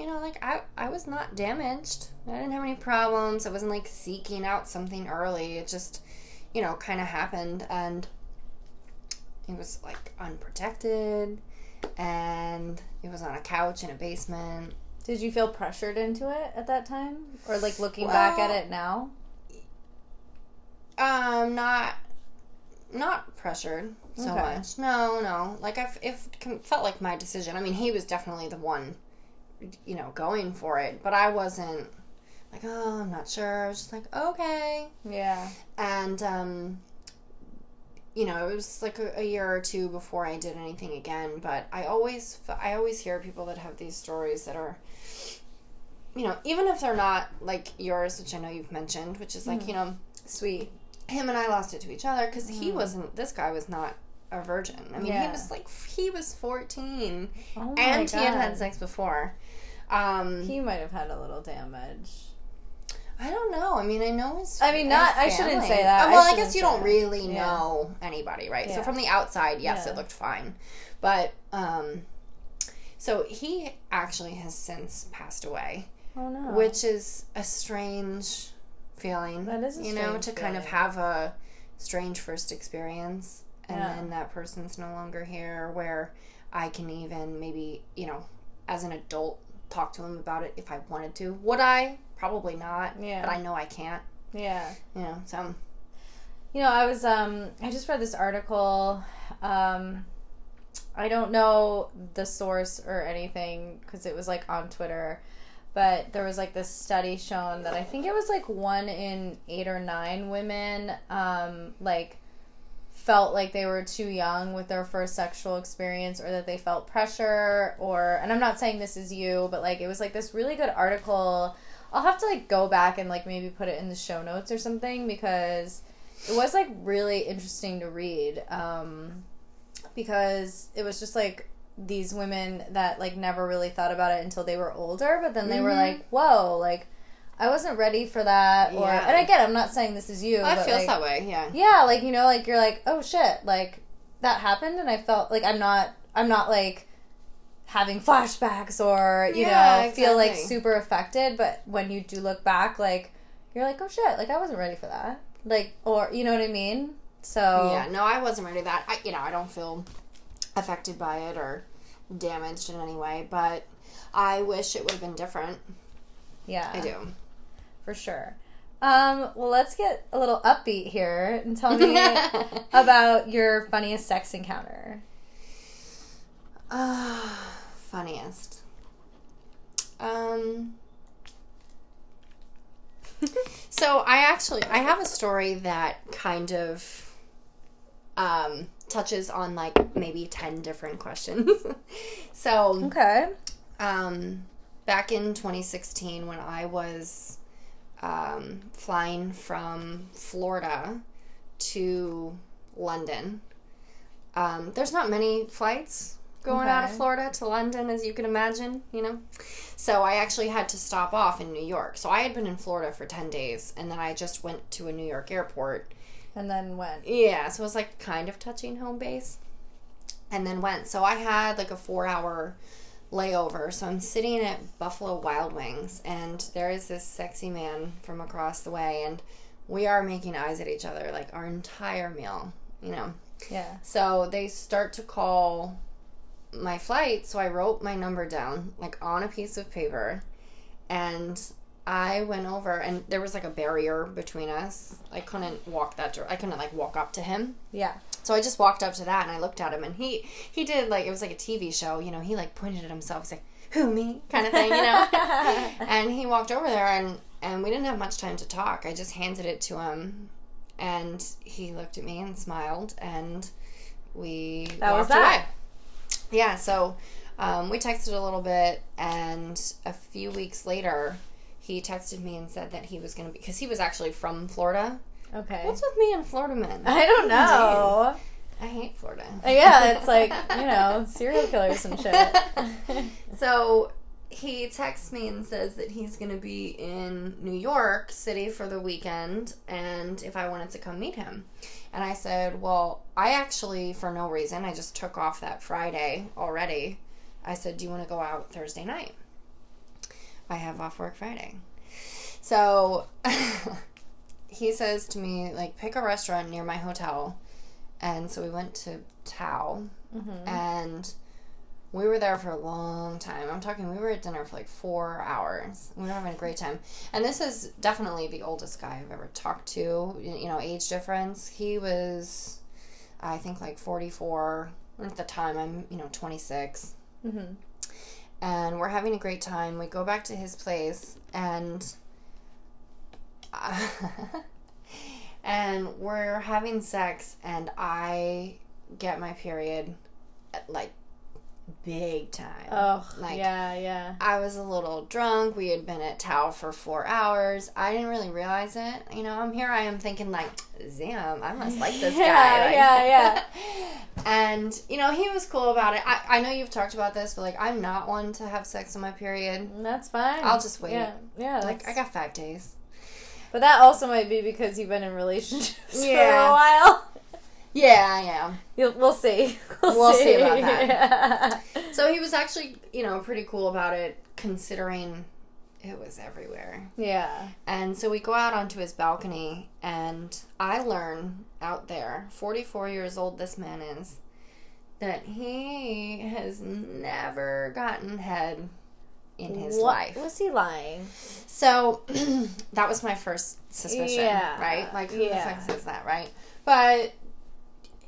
Speaker 2: you know like i i was not damaged i didn't have any problems i wasn't like seeking out something early it just you know kind of happened and it was like unprotected and it was on a couch in a basement.
Speaker 1: Did you feel pressured into it at that time? Or like looking back at it now?
Speaker 2: Um, not not pressured so
Speaker 1: Okay.
Speaker 2: much. No, no. Like I've it felt like my decision. I mean, he was definitely the one, you know, going for it, but I wasn't like, oh, I'm not sure. I was just like, okay.
Speaker 1: Yeah.
Speaker 2: and um you know it was like a, a year or two before i did anything again but i always i always hear people that have these stories that are you know even if they're not like yours which i know you've mentioned which is like you know
Speaker 1: Sweet.
Speaker 2: him and i lost it to each other because he wasn't this guy was not a virgin. I mean he was like he was 14
Speaker 1: Oh
Speaker 2: and he had had sex before. Um
Speaker 1: He might have had a little damage.
Speaker 2: I don't know. I mean, I know his.
Speaker 1: I mean, not- I shouldn't say that.
Speaker 2: Uh,
Speaker 1: I
Speaker 2: Well, I,
Speaker 1: shouldn't
Speaker 2: guess you don't
Speaker 1: that.
Speaker 2: really
Speaker 1: Yeah.
Speaker 2: know anybody, right? So from the outside, yes,
Speaker 1: Yeah.
Speaker 2: it looked fine, but um, so he actually has since passed away,
Speaker 1: Oh no.
Speaker 2: which is a strange feeling.
Speaker 1: That is a
Speaker 2: you know, to kind of have a strange first experience, and
Speaker 1: Yeah.
Speaker 2: then that person's no longer here, where I can even maybe you know, as an adult, talk to him about it if I wanted to. Would I? Probably not.
Speaker 1: Yeah.
Speaker 2: But I know I can't.
Speaker 1: Yeah.
Speaker 2: You know, so
Speaker 1: You know, I was um I just read this article um I don't know the source or anything cuz it was like on Twitter, but there was like this study shown that I think it was like 1 in 8 or 9 women um like felt like they were too young with their first sexual experience or that they felt pressure or and I'm not saying this is you, but like it was like this really good article. I'll have to like go back and like maybe put it in the show notes or something because it was like really interesting to read um, because it was just like these women that like never really thought about it until they were older but then they were
Speaker 2: Mhm.
Speaker 1: like whoa like i wasn't ready for that or
Speaker 2: Yeah.
Speaker 1: and again i'm not saying this is you
Speaker 2: well, it feels
Speaker 1: like,
Speaker 2: that way. Yeah.
Speaker 1: yeah like you know like you're like oh shit like that happened and i felt like i'm not i'm not like having flashbacks or you
Speaker 2: Yeah,
Speaker 1: know feel like super affected but when you do look back like you're like oh shit like i wasn't ready for that like or you know what i mean so
Speaker 2: Yeah. No, I wasn't ready to that. I, you know, I don't feel affected by it or damaged in any way, but I wish it would have been different.
Speaker 1: yeah
Speaker 2: I do.
Speaker 1: For sure um well let's get a little upbeat here and tell me [LAUGHS] about your funniest sex encounter
Speaker 2: Uh, funniest. Um. [LAUGHS] so I actually I have a story that kind of um touches on like maybe 10 different questions. [LAUGHS] so
Speaker 1: okay
Speaker 2: um, back in 2016 when I was um, flying from Florida to London. Um, there's not many flights going out of Florida to London, as you can imagine, you know? So I actually had to stop off in New York. So I had been in Florida for 10 days, and then I just went to a New York airport
Speaker 1: and then went.
Speaker 2: yeah, so it was like kind of touching home base. And then went. So I had like a four hour layover. So I'm sitting at Buffalo Wild Wings, and there is this sexy man from across the way, and we are making eyes at each other like our entire meal, you know.
Speaker 1: yeah
Speaker 2: So they start to call my flight, so I wrote my number down like on a piece of paper and I went over and there was like a barrier between us. I couldn't walk that door. I couldn't like walk up to him.
Speaker 1: yeah
Speaker 2: So I just walked up to that and I looked at him and he he did like it was like a TV show, you know, he like pointed at himself, he's like, Who me? kind of thing, you know? [LAUGHS] and he walked over there and and we didn't have much time to talk. I just handed it to him and he looked at me and smiled and we
Speaker 1: That was
Speaker 2: walked
Speaker 1: that.
Speaker 2: away. Yeah, so um, we texted a little bit and a few weeks later he texted me and said that he was going to be because he was actually from Florida.
Speaker 1: okay
Speaker 2: What's with me and Florida men?
Speaker 1: i don't know
Speaker 2: I hate Florida.
Speaker 1: yeah it's like [LAUGHS] you know serial killers and shit [LAUGHS]
Speaker 2: So he texts me and says that he's going to be in New York City for the weekend and if I wanted to come meet him. And I said, Well, I actually, for no reason, I just took off that Friday already. I said, Do you want to go out Thursday night? I have off work Friday. So [LAUGHS] he says to me, like, pick a restaurant near my hotel. And so we went to Tao
Speaker 1: Mhm.
Speaker 2: and We were there for a long time. I'm talking, we were at dinner for like four hours. We were having a great time. And this is definitely the oldest guy I've ever talked to. You know, age difference. He was, I think, like 44. At the time, I'm, you know, 26.
Speaker 1: Mm-hmm.
Speaker 2: And we're having a great time. We go back to his place and. [LAUGHS] and we're having sex, and I get my period at like big time.
Speaker 1: Oh,
Speaker 2: Like-
Speaker 1: yeah, yeah.
Speaker 2: I was a little drunk. We had been at Tao for four hours. I didn't really realize it. You know, I'm here. I am thinking like, damn, I must like this
Speaker 1: Yeah,
Speaker 2: guy. Like-
Speaker 1: yeah, yeah. [LAUGHS]
Speaker 2: and you know, he was cool about it. I, I know you've talked about this, but like, I'm not one to have sex on my period.
Speaker 1: Mm, that's fine.
Speaker 2: I'll just wait.
Speaker 1: Yeah, yeah.
Speaker 2: Like,
Speaker 1: that's-
Speaker 2: I got five days.
Speaker 1: But that also might be because you've been in relationships [LAUGHS] for a while.
Speaker 2: Yeah, I am.
Speaker 1: You'll, we'll see. [LAUGHS] We'll,
Speaker 2: We'll see about that. [LAUGHS]
Speaker 1: Yeah.
Speaker 2: So he was actually, you know, pretty cool about it, considering it was everywhere.
Speaker 1: yeah.
Speaker 2: And so we go out onto his balcony, and I learn out there, 44 years old this man is, that he has never gotten head in his
Speaker 1: What-
Speaker 2: life.
Speaker 1: Was he lying?
Speaker 2: So [CLEARS THROAT] that was my first suspicion,
Speaker 1: Yeah,
Speaker 2: right? Like, who
Speaker 1: yeah.
Speaker 2: the fuck says that, right? But,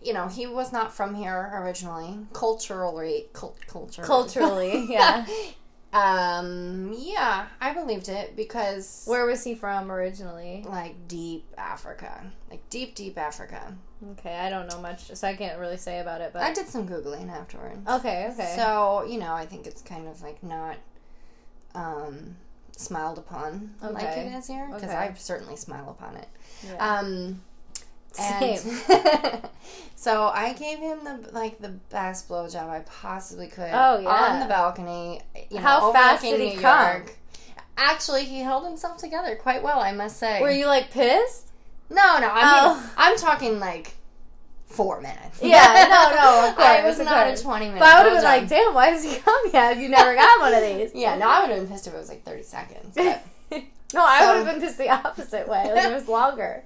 Speaker 2: you know, he was not from here originally. Culturally, cul- culturally.
Speaker 1: Culturally, [LAUGHS] yeah.
Speaker 2: Um, yeah, I believed it because
Speaker 1: Where was he from originally?
Speaker 2: like deep Africa, like deep, deep Africa.
Speaker 1: Okay, I don't know much, so I can't really say about it. But
Speaker 2: I did some googling afterwards.
Speaker 1: okay, okay.
Speaker 2: So you know, I think it's kind of like not um, smiled upon like
Speaker 1: Okay.
Speaker 2: it is here because
Speaker 1: Okay.
Speaker 2: I certainly smile upon it.
Speaker 1: yeah.
Speaker 2: Um, and
Speaker 1: Same. [LAUGHS]
Speaker 2: so I gave him the like the best blowjob I possibly could.
Speaker 1: Oh, yeah.
Speaker 2: on the balcony. You know,
Speaker 1: How fast did he
Speaker 2: New
Speaker 1: come?
Speaker 2: York. Actually, he held himself together quite well, I must say.
Speaker 1: Were you like pissed?
Speaker 2: No, no. I mean,
Speaker 1: Oh. [LAUGHS]
Speaker 2: I'm talking like four minutes.
Speaker 1: Yeah, no, no, of [LAUGHS]
Speaker 2: I
Speaker 1: course,
Speaker 2: was
Speaker 1: of
Speaker 2: not
Speaker 1: course.
Speaker 2: a 20 minute.
Speaker 1: But I would have been like, damn, why has he come yet? Have you never got one of these?
Speaker 2: Yeah, no, I would have been pissed if it was like 30 seconds.
Speaker 1: No, I
Speaker 2: So-
Speaker 1: would have been pissed the opposite way. Like it was longer.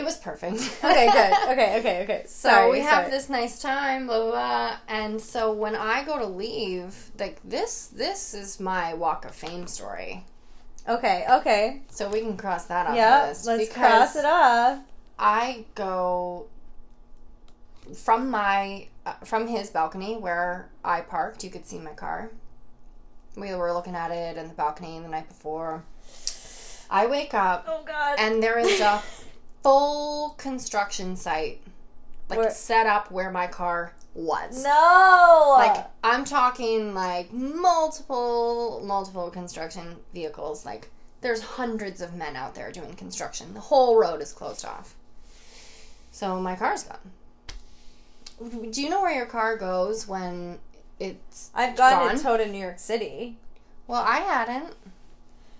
Speaker 2: It was perfect. [LAUGHS]
Speaker 1: Okay, good. Okay, okay, okay.
Speaker 2: So
Speaker 1: Sorry,
Speaker 2: we have
Speaker 1: sorry.
Speaker 2: this nice time, blah, blah blah. And so when I go to leave, like this, this is my Walk of Fame story.
Speaker 1: Okay, okay.
Speaker 2: So we can cross that off
Speaker 1: Yeah, let's cross it off.
Speaker 2: I go from my uh, from his balcony where I parked. You could see my car. We were looking at it in the balcony the night before. I wake up
Speaker 1: Oh God.
Speaker 2: and there is a [LAUGHS] full construction site, like
Speaker 1: Where-
Speaker 2: set up where my car was.
Speaker 1: no.
Speaker 2: Like I'm talking like multiple multiple construction vehicles. Like there's hundreds of men out there doing construction. The whole road is closed off. So my car's gone. Do you know where your car goes when it's
Speaker 1: I've gotten
Speaker 2: gone?
Speaker 1: it towed in New York City.
Speaker 2: Well, I hadn't.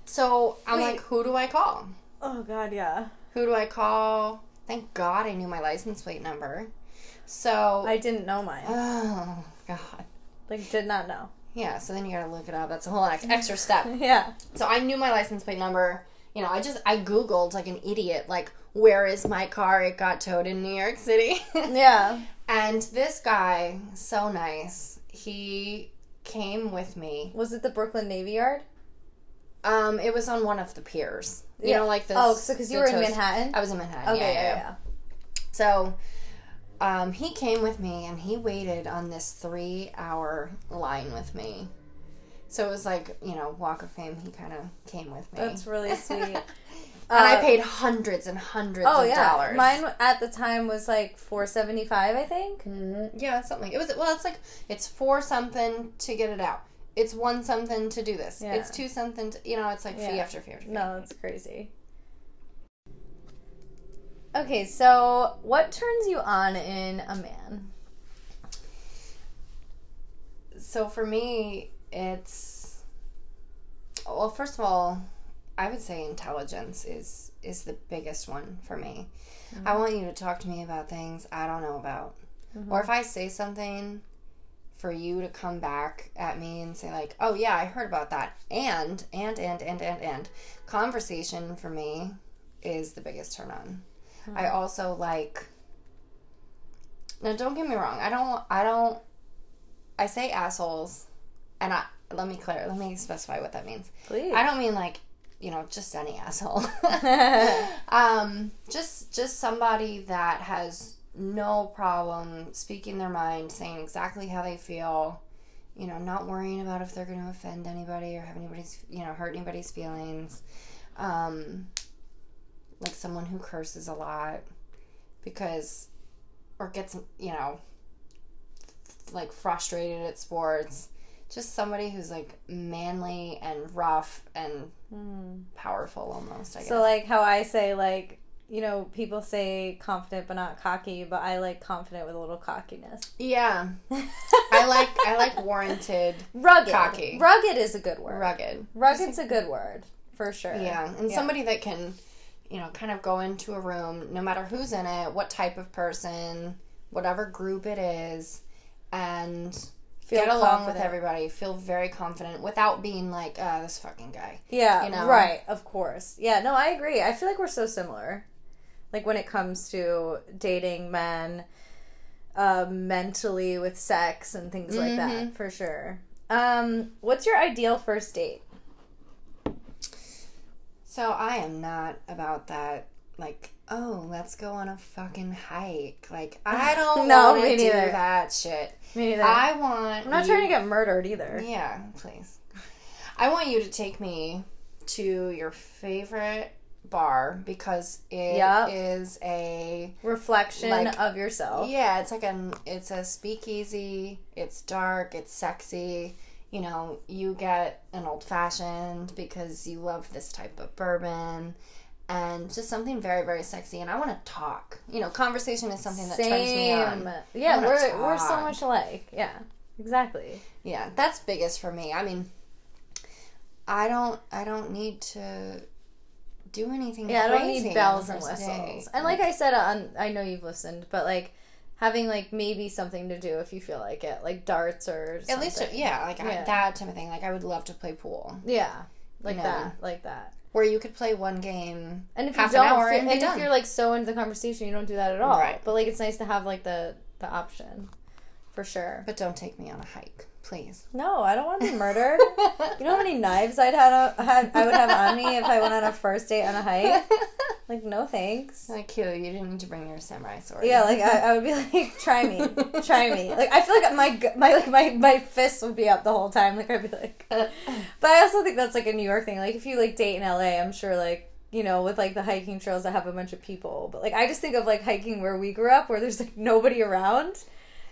Speaker 2: So I'm
Speaker 1: Wait.
Speaker 2: like, who do I call?
Speaker 1: Oh God, yeah.
Speaker 2: Who do I call? Thank God I knew my license plate number. So
Speaker 1: I didn't know mine.
Speaker 2: Oh God.
Speaker 1: Like, did not know.
Speaker 2: Yeah, so then you gotta look it up. That's a whole extra step. [LAUGHS]
Speaker 1: Yeah.
Speaker 2: So I knew my license plate number. You know, I just I googled like an idiot, like where is my car? It got towed in New York City. [LAUGHS]
Speaker 1: Yeah.
Speaker 2: and this guy, so nice. He came with me.
Speaker 1: Was it the Brooklyn Navy Yard?
Speaker 2: Um, it was on one of the piers. You
Speaker 1: Yeah.
Speaker 2: know, like the
Speaker 1: Oh, so because you were in Manhattan.
Speaker 2: I was in Manhattan.
Speaker 1: Okay,
Speaker 2: yeah,
Speaker 1: yeah,
Speaker 2: yeah. So, um, he came with me and he waited on this three hour line with me. So it was like, you know, Walk of Fame, he kind of came with me.
Speaker 1: That's really [LAUGHS] sweet.
Speaker 2: and I
Speaker 1: Uh,
Speaker 2: paid hundreds and hundreds
Speaker 1: Oh
Speaker 2: of
Speaker 1: yeah,
Speaker 2: dollars.
Speaker 1: mine at the time was like four seventy five, I think.
Speaker 2: Mhm. Yeah, something. It was well. It's like it's four something to get it out. It's one something to do this.
Speaker 1: Yeah.
Speaker 2: It's two something. To, you know, it's like fee
Speaker 1: Yeah.
Speaker 2: after fee after fee.
Speaker 1: No, that's crazy. Okay, so what turns you on in a man?
Speaker 2: So for me, it's well. First of all, I would say intelligence is is the biggest one for me. Mm-hmm. I want you to talk to me about things I don't know about, or mm-hmm. if I say something, for you to come back at me and say like, "Oh yeah, I heard about that," and and and and and and conversation for me is the biggest turn on. I also like. Now, don't get me wrong. I don't. I don't. I say assholes, and I let me clear. Let me specify what that means.
Speaker 1: Please.
Speaker 2: I don't mean like you know just any asshole. [LAUGHS] [LAUGHS] um, just just somebody that has no problem speaking their mind, saying exactly how they feel. You know, not worrying about if they're going to offend anybody or have anybody's you know hurt anybody's feelings. Um, like someone who curses a lot because or gets you know like frustrated at sports just somebody who's like manly and rough and powerful almost i guess
Speaker 1: so like how I say like you know people say confident but not cocky, but I like confident with a little cockiness.
Speaker 2: yeah [LAUGHS] i like i like warranted
Speaker 1: Rugged.
Speaker 2: Cocky.
Speaker 1: Rugged is a good word.
Speaker 2: rugged
Speaker 1: Rugged's a good word for sure.
Speaker 2: yeah and
Speaker 1: Yeah.
Speaker 2: somebody that can you know kind of go into a room no matter who's in it what type of person whatever group it is and
Speaker 1: Feel
Speaker 2: get along with everybody feel very confident without being like uh this fucking guy
Speaker 1: Yeah,
Speaker 2: you know?
Speaker 1: right, of course. Yeah, no, I agree. I feel like we're so similar. Like when it comes to dating men, uh, mentally with sex and things like
Speaker 2: Mm-hmm.
Speaker 1: that, for sure. Um, what's your ideal first date?
Speaker 2: So I am not about that. Like, oh, let's go on a fucking hike. Like, [LAUGHS] I don't
Speaker 1: No,
Speaker 2: want to do that shit.
Speaker 1: Me neither.
Speaker 2: I want.
Speaker 1: I'm not
Speaker 2: you-
Speaker 1: trying to get murdered either.
Speaker 2: Yeah, please. I want you to take me to your favorite bar because it is
Speaker 1: Yep.
Speaker 2: a
Speaker 1: Reflection
Speaker 2: Like-
Speaker 1: of yourself.
Speaker 2: yeah, it's like an it's a speakeasy. It's dark. It's sexy. You know, you get an old fashioned because you love this type of bourbon, and just something very very sexy. And I want to talk. You know, conversation is something that turns me on.
Speaker 1: Yeah, we're we're so much alike. Yeah, exactly.
Speaker 2: Yeah, that's biggest for me. I mean, I don't I don't need to do anything.
Speaker 1: Yeah, I don't need bells and whistles.
Speaker 2: date.
Speaker 1: And like I said, on I know you've listened, but like having like maybe something to do if you feel like it, like darts or
Speaker 2: at least yeah, like I, that type of thing. Like I would love to play pool,
Speaker 1: yeah, like
Speaker 2: You know.
Speaker 1: that, like that.
Speaker 2: where you could play one game
Speaker 1: And if
Speaker 2: half an
Speaker 1: don't,
Speaker 2: hour and
Speaker 1: and if
Speaker 2: done.
Speaker 1: you're like so into the conversation, you don't do that at all.
Speaker 2: Right.
Speaker 1: But like it's nice to have like the the option, for sure.
Speaker 2: But don't take me on a hike, please.
Speaker 1: No, I don't want to be murdered. [LAUGHS] you know how many knives I'd have, had I would have on me if I went on a first date on a hike? [LAUGHS] Like, no thanks.
Speaker 2: like cute. You didn't need to bring your samurai sword.
Speaker 1: Yeah, like I, I would be like, try me, try me. [LAUGHS] Like I feel like my my like my my fists would be up the whole time. Like I'd be like, but I also think that's like a New York thing. Like if you like date in LA, I'm sure like you know with like the hiking trails that have a bunch of people. But like I just think of like hiking where we grew up, where there's like nobody around,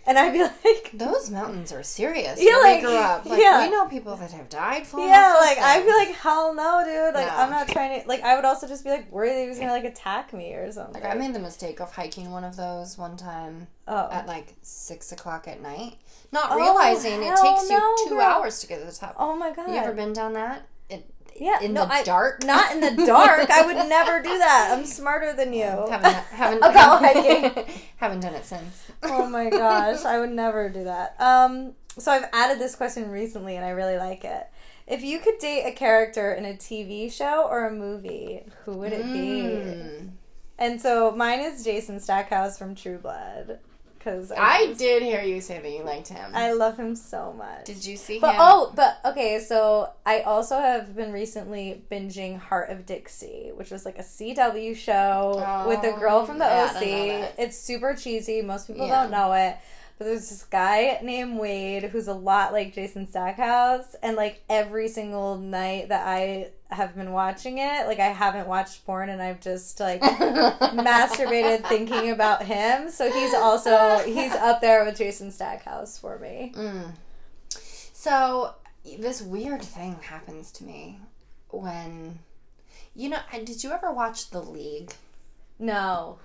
Speaker 1: and I'd be like.
Speaker 2: Those mountains are serious.
Speaker 1: Yeah, like-
Speaker 2: grew up. Like,
Speaker 1: yeah.
Speaker 2: we know people that have died for
Speaker 1: Yeah, like I'd be like hell no, dude. Like
Speaker 2: No.
Speaker 1: I'm not trying to. Like I would also just be like worried he was gonna like attack me or something.
Speaker 2: Like I made the mistake of hiking one of those one time
Speaker 1: oh,
Speaker 2: at like six o'clock at night, not
Speaker 1: Oh,
Speaker 2: realizing it
Speaker 1: hell
Speaker 2: takes you
Speaker 1: no,
Speaker 2: two
Speaker 1: girl.
Speaker 2: hours to get to the top.
Speaker 1: oh my god.
Speaker 2: You ever been down that? It,
Speaker 1: Yeah,
Speaker 2: in
Speaker 1: no,
Speaker 2: the
Speaker 1: I-
Speaker 2: dark?
Speaker 1: Not in the [LAUGHS] dark. I would never do that. I'm smarter than you.
Speaker 2: haven't haven't [LAUGHS]
Speaker 1: hiking. [LAUGHS]
Speaker 2: haven't done it since.
Speaker 1: Oh my gosh, I would never do that. Um, so I've added this question recently, and I really like it. If you could date a character in a TV show or a movie, who would it be?
Speaker 2: Mm.
Speaker 1: And so mine is Jason Stackhouse from True Blood, because
Speaker 2: I did hear you say that you liked him.
Speaker 1: I love him so much.
Speaker 2: did you see
Speaker 1: But
Speaker 2: him?
Speaker 1: oh, but okay, so I also have been recently binging Hart of Dixie, which was like a CW show with the oh, girl from the
Speaker 2: Oh, yeah,
Speaker 1: OC.
Speaker 2: don't know that.
Speaker 1: It's super cheesy. Most people
Speaker 2: Yeah.
Speaker 1: don't know it. But there's this guy named Wade who's a lot like Jason Stackhouse, and like every single night that I have been watching it, like I haven't watched porn, and I've just like [LAUGHS] masturbated thinking about him. So he's also he's up there with Jason Stackhouse for me.
Speaker 2: Mm. So this weird thing happens to me when you know. Did you ever watch The League?
Speaker 1: No.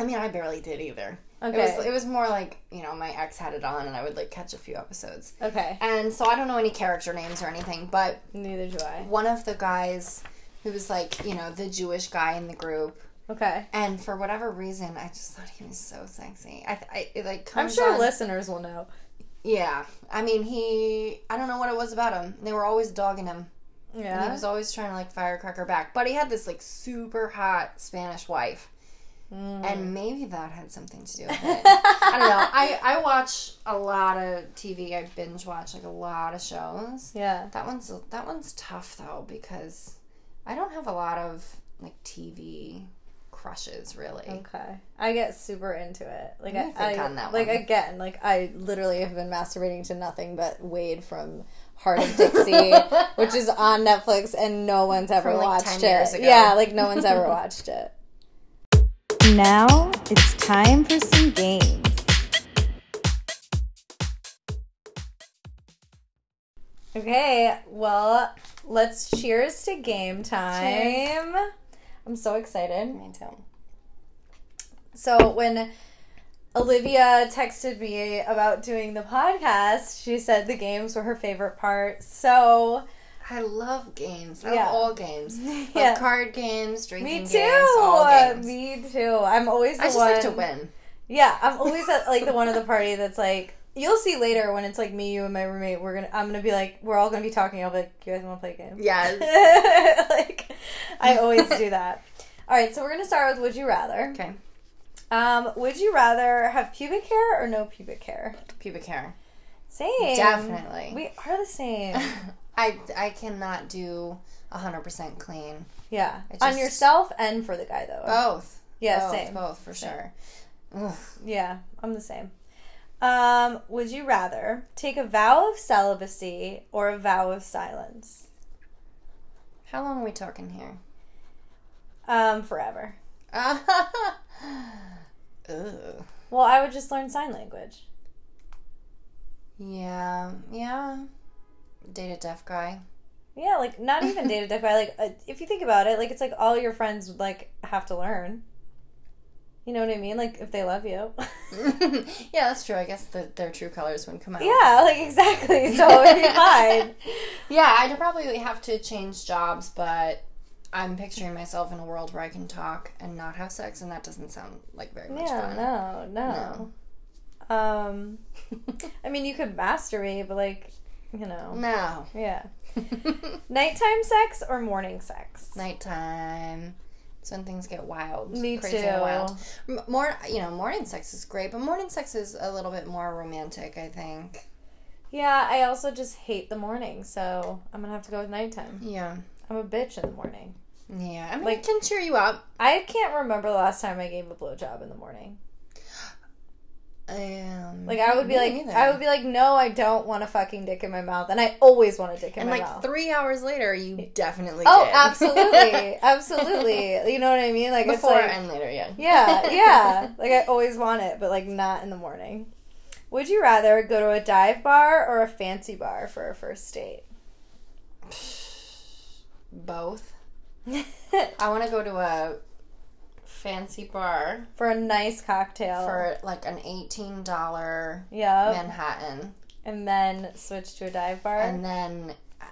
Speaker 2: I mean, I barely did either.
Speaker 1: Okay.
Speaker 2: It was it was more like you know my ex had it on and I would like catch a few episodes.
Speaker 1: Okay.
Speaker 2: And so I don't know any character names or anything, but
Speaker 1: Neither do I.
Speaker 2: one of the guys who was like you know the Jewish guy in the group,
Speaker 1: Okay.
Speaker 2: and for whatever reason I just thought he was so sexy. I, I it like
Speaker 1: I'm sure
Speaker 2: on-
Speaker 1: listeners will know.
Speaker 2: Yeah, I mean he I don't know what it was about him. They were always dogging him. Yeah. And he was always trying to like firecracker back. But he had this like super hot Spanish wife.
Speaker 1: Mm.
Speaker 2: and maybe that had something to do with it. [LAUGHS] I don't know. I I watch a lot of TV. I binge watch like a lot of shows.
Speaker 1: yeah.
Speaker 2: That one's that one's tough though because I don't have a lot of like TV crushes really.
Speaker 1: Okay. I get super into it. Like I, I like again, like I literally have been masturbating to nothing but Wade from Hart of Dixie, [LAUGHS] which is on Netflix and no one's ever
Speaker 2: From, like,
Speaker 1: watched
Speaker 2: 10
Speaker 1: it. Yeah, like no one's ever [LAUGHS] watched it. Now it's time for some games. Okay, well, let's cheers to game time. Cheers. I'm so excited.
Speaker 2: Me too.
Speaker 1: So when Olivia texted me about doing the podcast, she said the games were her favorite part. So
Speaker 2: I love games. I
Speaker 1: Yeah.
Speaker 2: love all games. [LAUGHS] Love
Speaker 1: Yeah.
Speaker 2: card games, drinking games.
Speaker 1: me too.
Speaker 2: games, all games.
Speaker 1: Me too. I'm always the
Speaker 2: I just
Speaker 1: one.
Speaker 2: like to win.
Speaker 1: Yeah, I'm always at, like the one at the [LAUGHS] party that's like. You'll see later when it's like me, you, and my roommate. We're gonna. I'm gonna be like, we're all gonna be talking. I'll be like, you guys want to play a game?
Speaker 2: Yeah. [LAUGHS]
Speaker 1: like, I always do that. All right, so we're gonna start with Would You Rather.
Speaker 2: Okay.
Speaker 1: Um, would you rather have pubic hair or no pubic hair?
Speaker 2: Pubic hair.
Speaker 1: Same.
Speaker 2: Definitely.
Speaker 1: We are the same.
Speaker 2: I I cannot do hundred percent clean.
Speaker 1: Yeah.
Speaker 2: I
Speaker 1: On yourself and for the guy though.
Speaker 2: Both.
Speaker 1: yeah,
Speaker 2: both,
Speaker 1: same.
Speaker 2: Both for sure. Ugh.
Speaker 1: Yeah, I'm the same. Um, would you rather take a vow of celibacy or a vow of silence?
Speaker 2: How long are we talking here?
Speaker 1: Um, forever. [LAUGHS]
Speaker 2: Ugh.
Speaker 1: Well, I would just learn sign language.
Speaker 2: Yeah, yeah. Date a deaf guy.
Speaker 1: Yeah, like not even date a deaf guy. Like uh, if you think about it, like it's like all your friends would like have to learn. You know what I mean? Like if they love you. [LAUGHS]
Speaker 2: yeah, that's true. I guess the, their true colors wouldn't come out.
Speaker 1: yeah, like exactly. So it'd be fine. [LAUGHS]
Speaker 2: Yeah, I'd probably have to change jobs, but I'm picturing myself in a world where I can talk and not have sex, and that doesn't sound like very much
Speaker 1: Yeah,
Speaker 2: fun.
Speaker 1: no, no. Um, I mean, you could masturbate, but like, you know,
Speaker 2: No.
Speaker 1: yeah. [LAUGHS] Nighttime sex or morning sex?
Speaker 2: Nighttime. It's when things get wild.
Speaker 1: Me
Speaker 2: crazy
Speaker 1: too.
Speaker 2: wild. More, you know, morning sex is great, but morning sex is a little bit more romantic, I think.
Speaker 1: Yeah, I also just hate the morning, so I'm gonna have to go with nighttime.
Speaker 2: Yeah.
Speaker 1: I'm a bitch in the morning.
Speaker 2: Yeah. I mean,
Speaker 1: Like-
Speaker 2: can cheer you up.
Speaker 1: I can't remember the last time I gave a blowjob in the morning.
Speaker 2: Um,
Speaker 1: Like I would be like,
Speaker 2: neither.
Speaker 1: I would be like, no, I don't want a fucking dick in my mouth, and I always want a dick in
Speaker 2: And
Speaker 1: my
Speaker 2: like
Speaker 1: mouth.
Speaker 2: three hours later, you definitely
Speaker 1: oh,
Speaker 2: did. [LAUGHS]
Speaker 1: absolutely, absolutely. You know what I mean? Like
Speaker 2: Before
Speaker 1: it's like,
Speaker 2: and later, yeah.
Speaker 1: Yeah, [LAUGHS] yeah. Like I always want it, but like not in the morning. Would you rather go to a dive bar or a fancy bar for a first date? [SIGHS]
Speaker 2: Both. [LAUGHS] I want to go to a fancy bar
Speaker 1: for a nice cocktail.
Speaker 2: for like an eighteen dollar
Speaker 1: yeah,
Speaker 2: Manhattan,
Speaker 1: and then switch to a dive bar.
Speaker 2: and then uh,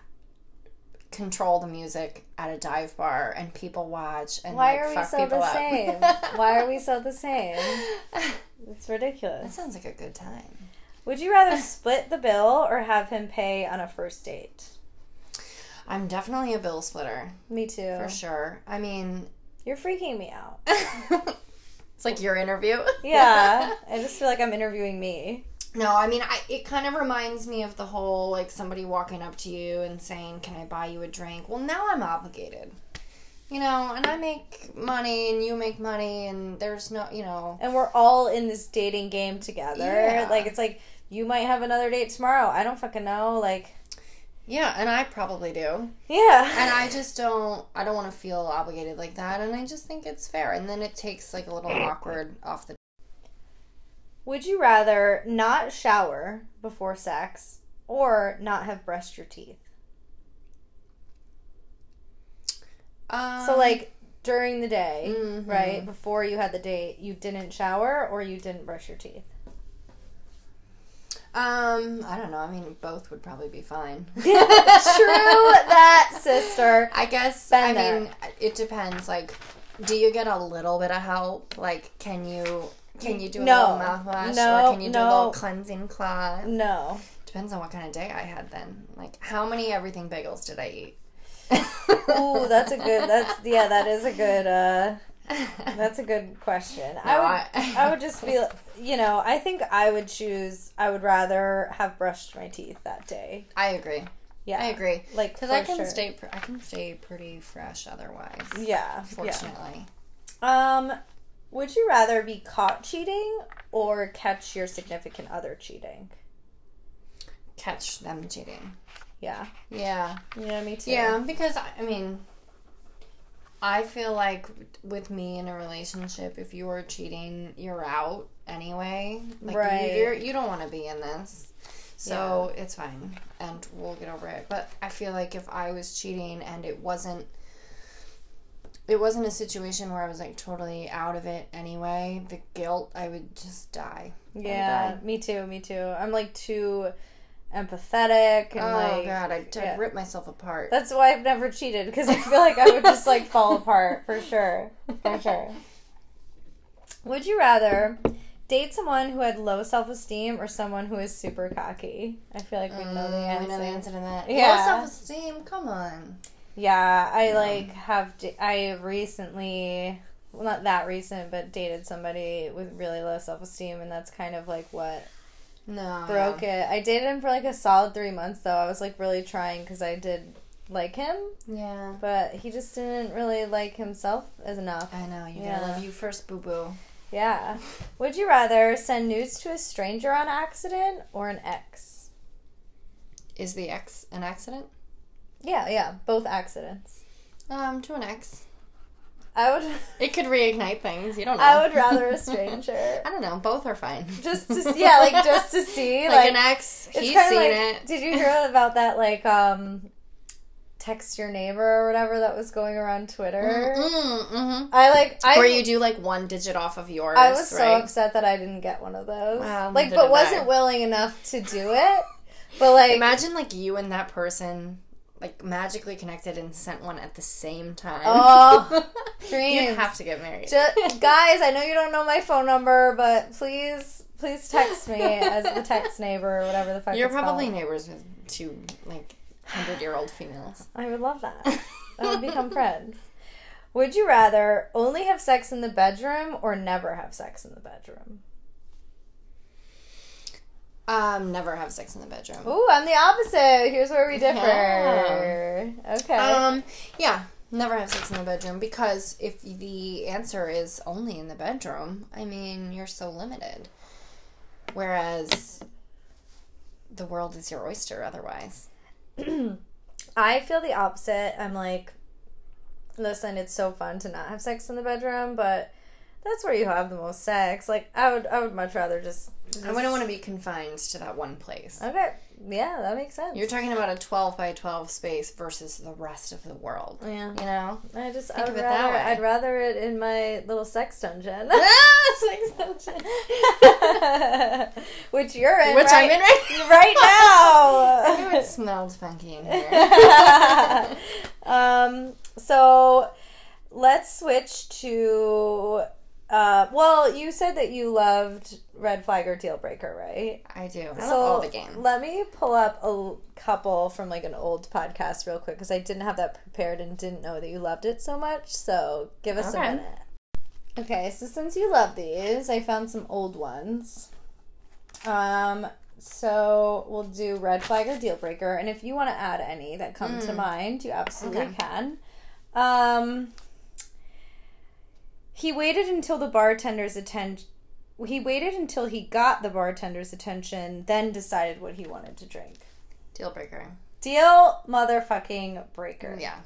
Speaker 2: control the music at a dive bar and people watch and
Speaker 1: Why
Speaker 2: like,
Speaker 1: are we so the same? [LAUGHS] Why are we so the same? [LAUGHS] It's ridiculous.
Speaker 2: That sounds like a good time.
Speaker 1: Would you rather [LAUGHS] split the bill or have him pay on a first date?
Speaker 2: I'm definitely a bill splitter
Speaker 1: Me too.
Speaker 2: for sure. I mean,
Speaker 1: You're freaking me out. [LAUGHS]
Speaker 2: it's like your interview.
Speaker 1: Yeah, [LAUGHS] I just feel like I'm interviewing me.
Speaker 2: No, I mean, I, it kind of reminds me of the whole like somebody walking up to you and saying, "Can I buy you a drink?" Well, now I'm obligated, you know, and I make money and you make money, and there's no, you know,
Speaker 1: and we're all in this dating game together.
Speaker 2: Yeah.
Speaker 1: Like it's like you might have another date tomorrow. I don't fucking know. Like
Speaker 2: yeah, and I probably do,
Speaker 1: yeah.
Speaker 2: and I just don't, I don't want to feel obligated like that, and I just think it's fair, and then it takes like a little awkward off the.
Speaker 1: Would you rather not shower before sex or not have brushed your teeth?
Speaker 2: Um,
Speaker 1: So like during the day,
Speaker 2: mhm.
Speaker 1: right before you had the date, you didn't shower or you didn't brush your teeth.
Speaker 2: Um, I don't know. I mean, both would probably be fine. [LAUGHS]
Speaker 1: True that, sister.
Speaker 2: I guess
Speaker 1: Been
Speaker 2: I
Speaker 1: there.
Speaker 2: mean it depends. Like, do you get a little bit of help? Like, can you can you do a
Speaker 1: No.
Speaker 2: little mouthwash
Speaker 1: No,
Speaker 2: or can you do a little cleansing cloth?
Speaker 1: No.
Speaker 2: Depends on what kind of day I had then. Like, how many everything bagels did I eat?
Speaker 1: Ooh, that's a good. That's [LAUGHS] yeah. That is a good. uh That's a good question.
Speaker 2: No,
Speaker 1: I would
Speaker 2: I-
Speaker 1: I would just be [LAUGHS] you know, I think I would choose I would rather have brushed my teeth that day.
Speaker 2: I agree.
Speaker 1: Yeah.
Speaker 2: I agree.
Speaker 1: Like
Speaker 2: Because I can
Speaker 1: sure.
Speaker 2: stay, pr- I can stay pretty fresh otherwise.
Speaker 1: Yeah.
Speaker 2: Fortunately.
Speaker 1: Yeah. Um would you rather be caught cheating or catch your significant other cheating?
Speaker 2: Catch them cheating.
Speaker 1: Yeah.
Speaker 2: Yeah.
Speaker 1: Yeah, me too.
Speaker 2: Yeah, because I I mean, I feel like with me in a relationship, if you are cheating, you're out anyway. Like
Speaker 1: Right.
Speaker 2: you, you're, you don't want to be in this, so it's fine, and we'll get over it. But I feel like if I was cheating and it wasn't, it wasn't a situation where I was like totally out of it anyway. The guilt, I would just die.
Speaker 1: Yeah,
Speaker 2: die.
Speaker 1: me too, me too. I'm like too empathetic and
Speaker 2: Oh
Speaker 1: like
Speaker 2: god, I'd,
Speaker 1: yeah.
Speaker 2: I'd rip myself apart.
Speaker 1: That's why I've never cheated because I feel like I would just like fall apart for sure. For sure. [LAUGHS] Would you rather date someone who had low self esteem or someone who is super cocky? I feel like we know the
Speaker 2: Mm,
Speaker 1: answer.
Speaker 2: We know the answer to that.
Speaker 1: Yeah.
Speaker 2: Yeah. Low self esteem. Come on.
Speaker 1: Yeah, I like have I recently well not that recent but dated somebody with really low self esteem and that's kind of like what
Speaker 2: No.
Speaker 1: broke it. I dated him for like a solid 3 months though. I was like really trying cuz I did like him,
Speaker 2: Yeah.
Speaker 1: but he just didn't really like himself as enough.
Speaker 2: I know. You
Speaker 1: Yeah.
Speaker 2: gotta love you first, boo boo.
Speaker 1: Yeah. Would you rather send nudes to a stranger on accident or an ex?
Speaker 2: Is the ex an accident?
Speaker 1: Yeah, yeah, both accidents.
Speaker 2: Um, to an ex.
Speaker 1: I would
Speaker 2: It could reignite things. You don't know.
Speaker 1: I would rather a [LAUGHS] stranger.
Speaker 2: I don't know. Both are fine.
Speaker 1: just to [LAUGHS] yeah, like just to see
Speaker 2: like,
Speaker 1: like,
Speaker 2: an ex, he's seen
Speaker 1: like,
Speaker 2: it.
Speaker 1: Did you hear about that like um text your neighbor or whatever that was going around Twitter?
Speaker 2: Mm-hmm.
Speaker 1: I like I
Speaker 2: Where you do like one digit off of yours.
Speaker 1: I was so upset that I didn't get one of those.
Speaker 2: Well,
Speaker 1: like but wasn't
Speaker 2: I.
Speaker 1: willing enough to do it. But like
Speaker 2: Imagine like you and that person like magically connected and sent one at the same time.
Speaker 1: Oh, [LAUGHS] dreams!
Speaker 2: you have to get married.
Speaker 1: Ju- guys, I know you don't know my phone number, but please, please text me as the text neighbor or whatever the fuck.
Speaker 2: You're probably
Speaker 1: called.
Speaker 2: neighbors with two like hundred year old females.
Speaker 1: I would love that. [LAUGHS] I would become friends. Would you rather only have sex in the bedroom or never have sex in the bedroom?
Speaker 2: Um, never have sex in the bedroom.
Speaker 1: Ooh, I'm the opposite. Here's where we differ.
Speaker 2: Yeah.
Speaker 1: Okay.
Speaker 2: Um, yeah, never have sex in the bedroom because if the answer is only in the bedroom, I mean, you're so limited. Whereas the world is your oyster otherwise. [CLEARS THROAT]
Speaker 1: I feel the opposite. I'm like, listen, it's so fun to not have sex in the bedroom, but that's where you have the most sex. Like, I would, I would much rather just. just
Speaker 2: I wouldn't want to be confined to that one place.
Speaker 1: Okay, yeah, that makes sense.
Speaker 2: You're talking about a 12 by 12 space versus the rest of the world.
Speaker 1: yeah,
Speaker 2: You know?
Speaker 1: I just, I
Speaker 2: Think
Speaker 1: would
Speaker 2: of it that
Speaker 1: rather,
Speaker 2: way.
Speaker 1: I'd rather it in my little sex dungeon, ah, [LAUGHS] [LAUGHS]
Speaker 2: sex dungeon. [LAUGHS]
Speaker 1: which you're in,
Speaker 2: Which
Speaker 1: right,
Speaker 2: I'm in right,
Speaker 1: right now.
Speaker 2: it smells funky in here.
Speaker 1: um, so let's switch to. Uh, well, you said that you loved Red Flag or Deal Breaker, right?
Speaker 2: I do. I
Speaker 1: so
Speaker 2: love all the games.
Speaker 1: let me pull up a couple from like an old podcast real quick because I didn't have that prepared and didn't know that you loved it so much. So give us
Speaker 2: Okay.
Speaker 1: a minute. Okay, so since you love these, I found some old ones. Um, so we'll do red flag or deal breaker, and if you want to add any that come to
Speaker 2: Mm.
Speaker 1: mind, you absolutely
Speaker 2: Okay.
Speaker 1: can. Um, he waited until the bartender's attention. He waited until he got the bartender's attention, then decided what he wanted to drink.
Speaker 2: Deal breaker.
Speaker 1: Deal motherfucking breaker.
Speaker 2: Yeah.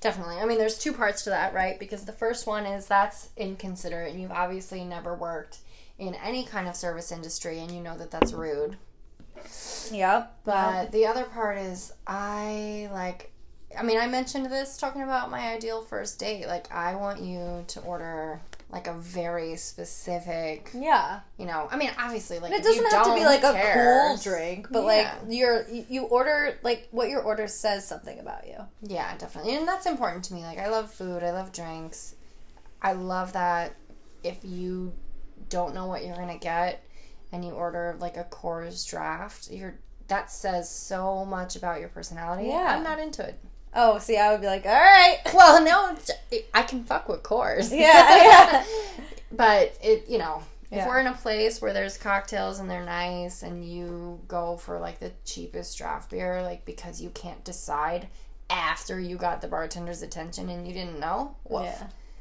Speaker 2: Definitely. I mean, there's two parts to that, right? Because the first one is that's inconsiderate, and you've obviously never worked in any kind of service industry, and you know that that's rude.
Speaker 1: Yep.
Speaker 2: But the other part is I like I mean, I mentioned this talking about my ideal first date. Like I want you to order like a very specific,
Speaker 1: yeah.
Speaker 2: you know. I mean, obviously like
Speaker 1: And it doesn't have to be like a cool drink, but
Speaker 2: Yeah.
Speaker 1: like you're you order like what your order says something about you.
Speaker 2: Yeah, definitely. And that's important to me. Like I love food, I love drinks. I love that if you don't know what you're going to get and you order like a Coors draft, you're that says so much about your personality.
Speaker 1: Yeah.
Speaker 2: I'm not into it.
Speaker 1: Oh, see, I would be like, all right. [LAUGHS]
Speaker 2: Well, no, I can fuck with Coors.
Speaker 1: Yeah, yeah. [LAUGHS]
Speaker 2: but it, you know, if
Speaker 1: Yeah.
Speaker 2: we're in a place where there's cocktails and they're nice, and you go for like the cheapest draft beer, like because you can't decide after you got the bartender's attention and you didn't know. Woof.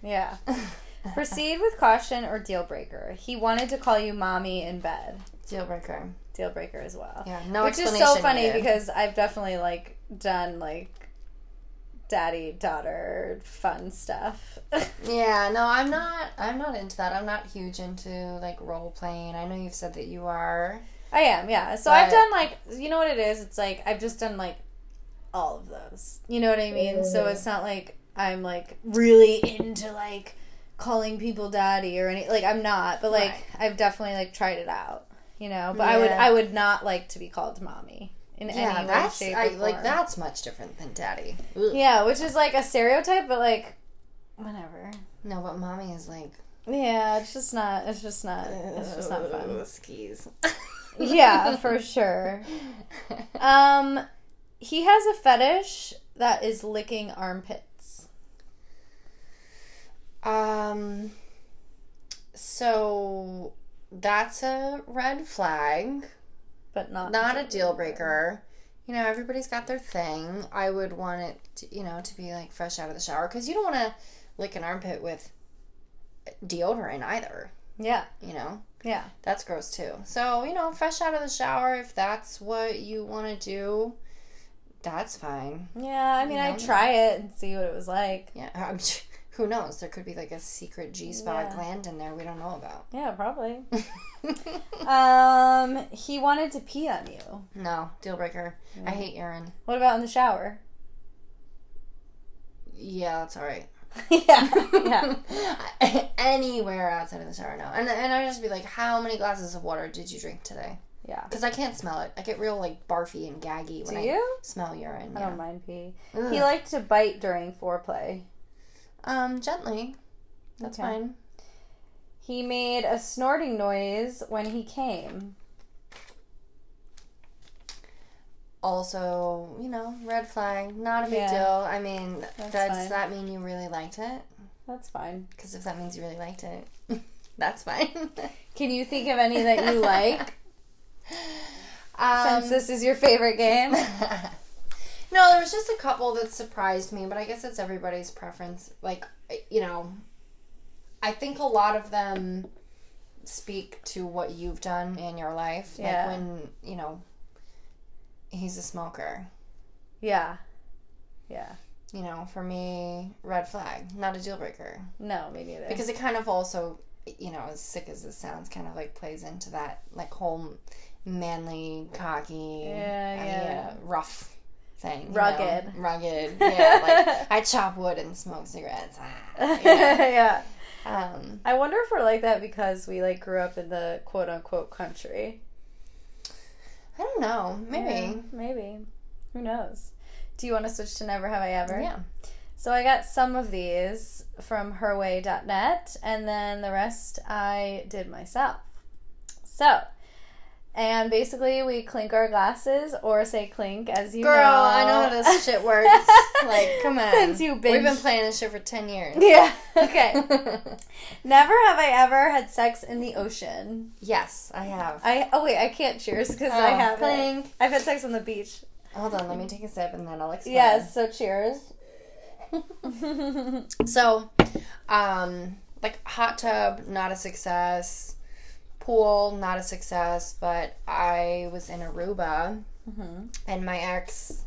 Speaker 1: Yeah. Yeah. [LAUGHS] Proceed with caution or deal breaker. He wanted to call you mommy in bed.
Speaker 2: Deal breaker.
Speaker 1: Deal breaker as well.
Speaker 2: Yeah, no
Speaker 1: Which is so funny
Speaker 2: needed.
Speaker 1: because I've definitely like done like daddy daughter fun stuff. [LAUGHS]
Speaker 2: Yeah, no, I'm not. I'm not into that. I'm not huge into like role playing. I know you've said that you are.
Speaker 1: I am, yeah. So I've done like you know what it is? It's like I've just done like all of those. You know what I mean? So mm-hmm. it's not like I'm like really into like calling people daddy or any like I'm not, but like
Speaker 2: Right.
Speaker 1: I've definitely like tried it out. You know, but I would I would not like to be called mommy in
Speaker 2: Yeah,
Speaker 1: any way,
Speaker 2: that's
Speaker 1: shape,
Speaker 2: I,
Speaker 1: or
Speaker 2: like that's much different than daddy. Ugh.
Speaker 1: Yeah, which is like a stereotype, but like whatever.
Speaker 2: No, but mommy is like
Speaker 1: Yeah, it's just not. It's just not. It's just not fun.
Speaker 2: Skis. [LAUGHS]
Speaker 1: Yeah, for sure. Um, he has a fetish that is licking armpits.
Speaker 2: Um. So that's a red flag,
Speaker 1: But not
Speaker 2: not a deal breaker. You know, everybody's got their thing. I would want it, to, you know, to be like fresh out of the shower because you don't want to lick an armpit with deodorant either.
Speaker 1: Yeah,
Speaker 2: You know,
Speaker 1: yeah,
Speaker 2: that's gross too. So you know, fresh out of the shower, if that's what you want to do, that's fine.
Speaker 1: yeah. I mean,
Speaker 2: You know?
Speaker 1: I'd try it and see what it was like.
Speaker 2: Yeah, [LAUGHS] I'm, who knows? There could be like a secret G spot
Speaker 1: Yeah.
Speaker 2: gland in there we don't know about.
Speaker 1: Yeah, probably. [LAUGHS] Um, he wanted to pee on you.
Speaker 2: no, deal breaker. I hate urine.
Speaker 1: What about in the shower?
Speaker 2: Yeah, that's all right. [LAUGHS]
Speaker 1: yeah, yeah. [LAUGHS]
Speaker 2: Anywhere outside of the shower, no. And and I just be like, how many glasses of water did you drink today?
Speaker 1: Yeah.
Speaker 2: Because I can't smell it. I get real like barfy and gaggy when
Speaker 1: Do
Speaker 2: I
Speaker 1: you?
Speaker 2: smell urine.
Speaker 1: I
Speaker 2: Yeah.
Speaker 1: don't mind pee.
Speaker 2: Ugh.
Speaker 1: He liked to bite during foreplay.
Speaker 2: Um, gently. That's
Speaker 1: Okay.
Speaker 2: fine.
Speaker 1: He made a snorting noise when he came.
Speaker 2: Also, you know, red flag, not a big
Speaker 1: Yeah.
Speaker 2: deal. I mean,
Speaker 1: That's
Speaker 2: does that mean you really liked it?
Speaker 1: That's fine.
Speaker 2: Because if that means you really liked it, [LAUGHS] that's fine. [LAUGHS]
Speaker 1: Can you think of any that you like? [LAUGHS]
Speaker 2: um,
Speaker 1: since this is your favorite game.
Speaker 2: No, there was just a couple that surprised me, but I guess it's everybody's preference. Like, you know, I think a lot of them speak to what you've done in your life.
Speaker 1: Yeah.
Speaker 2: Like when, you know, he's a smoker.
Speaker 1: Yeah. Yeah.
Speaker 2: You know, for me, red flag, not a deal breaker.
Speaker 1: No, me neither.
Speaker 2: Because it kind of also, you know, as sick as this sounds, kind of like plays into that, like, whole manly, cocky,
Speaker 1: Yeah,
Speaker 2: uh,
Speaker 1: yeah.
Speaker 2: rough thing. you know?
Speaker 1: Rugged.
Speaker 2: Rugged. [LAUGHS] Yeah. like, I chop wood and smoke cigarettes. Ah, yeah. [LAUGHS]
Speaker 1: yeah.
Speaker 2: Um,
Speaker 1: I wonder if we're like that because we like grew up in the quote unquote country.
Speaker 2: I don't know.
Speaker 1: Yeah,
Speaker 2: Maybe.
Speaker 1: maybe. Who knows? Do you want to switch to Never Have I Ever?
Speaker 2: Yeah.
Speaker 1: So I got some of these from herway.net and then the rest I did myself. So, and basically we clink our glasses or say clink as you
Speaker 2: Girl,
Speaker 1: know.
Speaker 2: I know how this [LAUGHS] shit works. like, come on.
Speaker 1: Since you
Speaker 2: We've been playing this shit for 10 years.
Speaker 1: Yeah. [LAUGHS] Okay. Never have I ever had sex in the ocean.
Speaker 2: yes, I have.
Speaker 1: I oh wait, I can't cheers because I
Speaker 2: Oh,
Speaker 1: have
Speaker 2: clink.
Speaker 1: I've had sex on the beach.
Speaker 2: Hold on, let me take a sip and then I'll explain.
Speaker 1: Yes, so cheers. [LAUGHS]
Speaker 2: So, um, like hot tub, not a success. Pool, not a success. But I was in Aruba,
Speaker 1: hmm
Speaker 2: and my ex,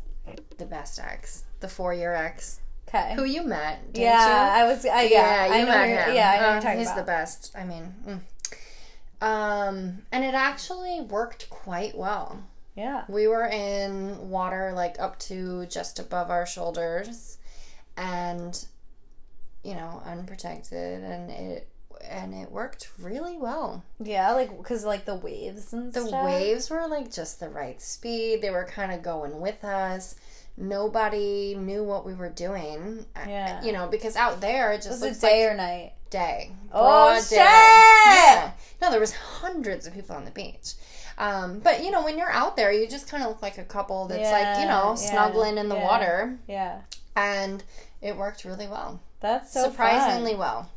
Speaker 2: the best ex, the four-year ex,
Speaker 1: Okay.
Speaker 2: who you met, didn't
Speaker 1: yeah,
Speaker 2: you?
Speaker 1: I was. I, yeah, I
Speaker 2: you met him.
Speaker 1: Yeah, I know
Speaker 2: Uh,
Speaker 1: you're talking
Speaker 2: he's
Speaker 1: about.
Speaker 2: the best. I mean, mm. um, and it actually worked quite well.
Speaker 1: yeah.
Speaker 2: We were in water like up to just above our shoulders and you know, unprotected and it and it worked really well.
Speaker 1: Yeah, like because like the waves and
Speaker 2: The
Speaker 1: stuff.
Speaker 2: waves were like just the right speed. They were kind of going with us. nobody knew what we were doing.
Speaker 1: Yeah.
Speaker 2: You know, because out there it just
Speaker 1: Was it day
Speaker 2: like
Speaker 1: or night?
Speaker 2: day.
Speaker 1: Oh, shit!
Speaker 2: Yeah. No, there was hundreds of people on the beach. Um, but you know, when you're out there, you just kind of look like a couple that's like you know
Speaker 1: Yeah,
Speaker 2: snuggling in the
Speaker 1: yeah.
Speaker 2: water,
Speaker 1: Yeah.
Speaker 2: and it worked really well,
Speaker 1: That's so
Speaker 2: surprisingly
Speaker 1: fun.
Speaker 2: well.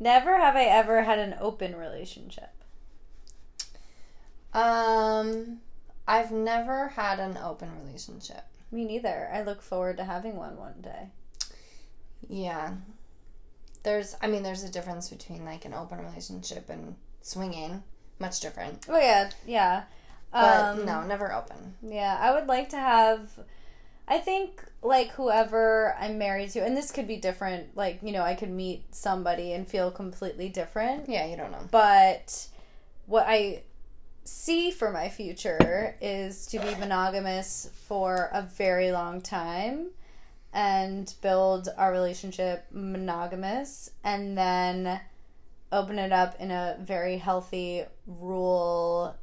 Speaker 1: Never have I ever had an open relationship.
Speaker 2: Um, I've never had an open relationship.
Speaker 1: Me neither. I look forward to having one one day.
Speaker 2: Yeah. There's, I mean, there's a difference between like an open relationship and swinging. Much different.
Speaker 1: Oh yeah, yeah.
Speaker 2: But
Speaker 1: Um,
Speaker 2: no, never open.
Speaker 1: Yeah, I would like to have. I think like whoever I'm married to, and this could be different. Like you know, I could meet somebody and feel completely different.
Speaker 2: Yeah, you don't know.
Speaker 1: But what I see for my future is to be monogamous for a very long time and build our relationship monogamous and then open it up in a very healthy rule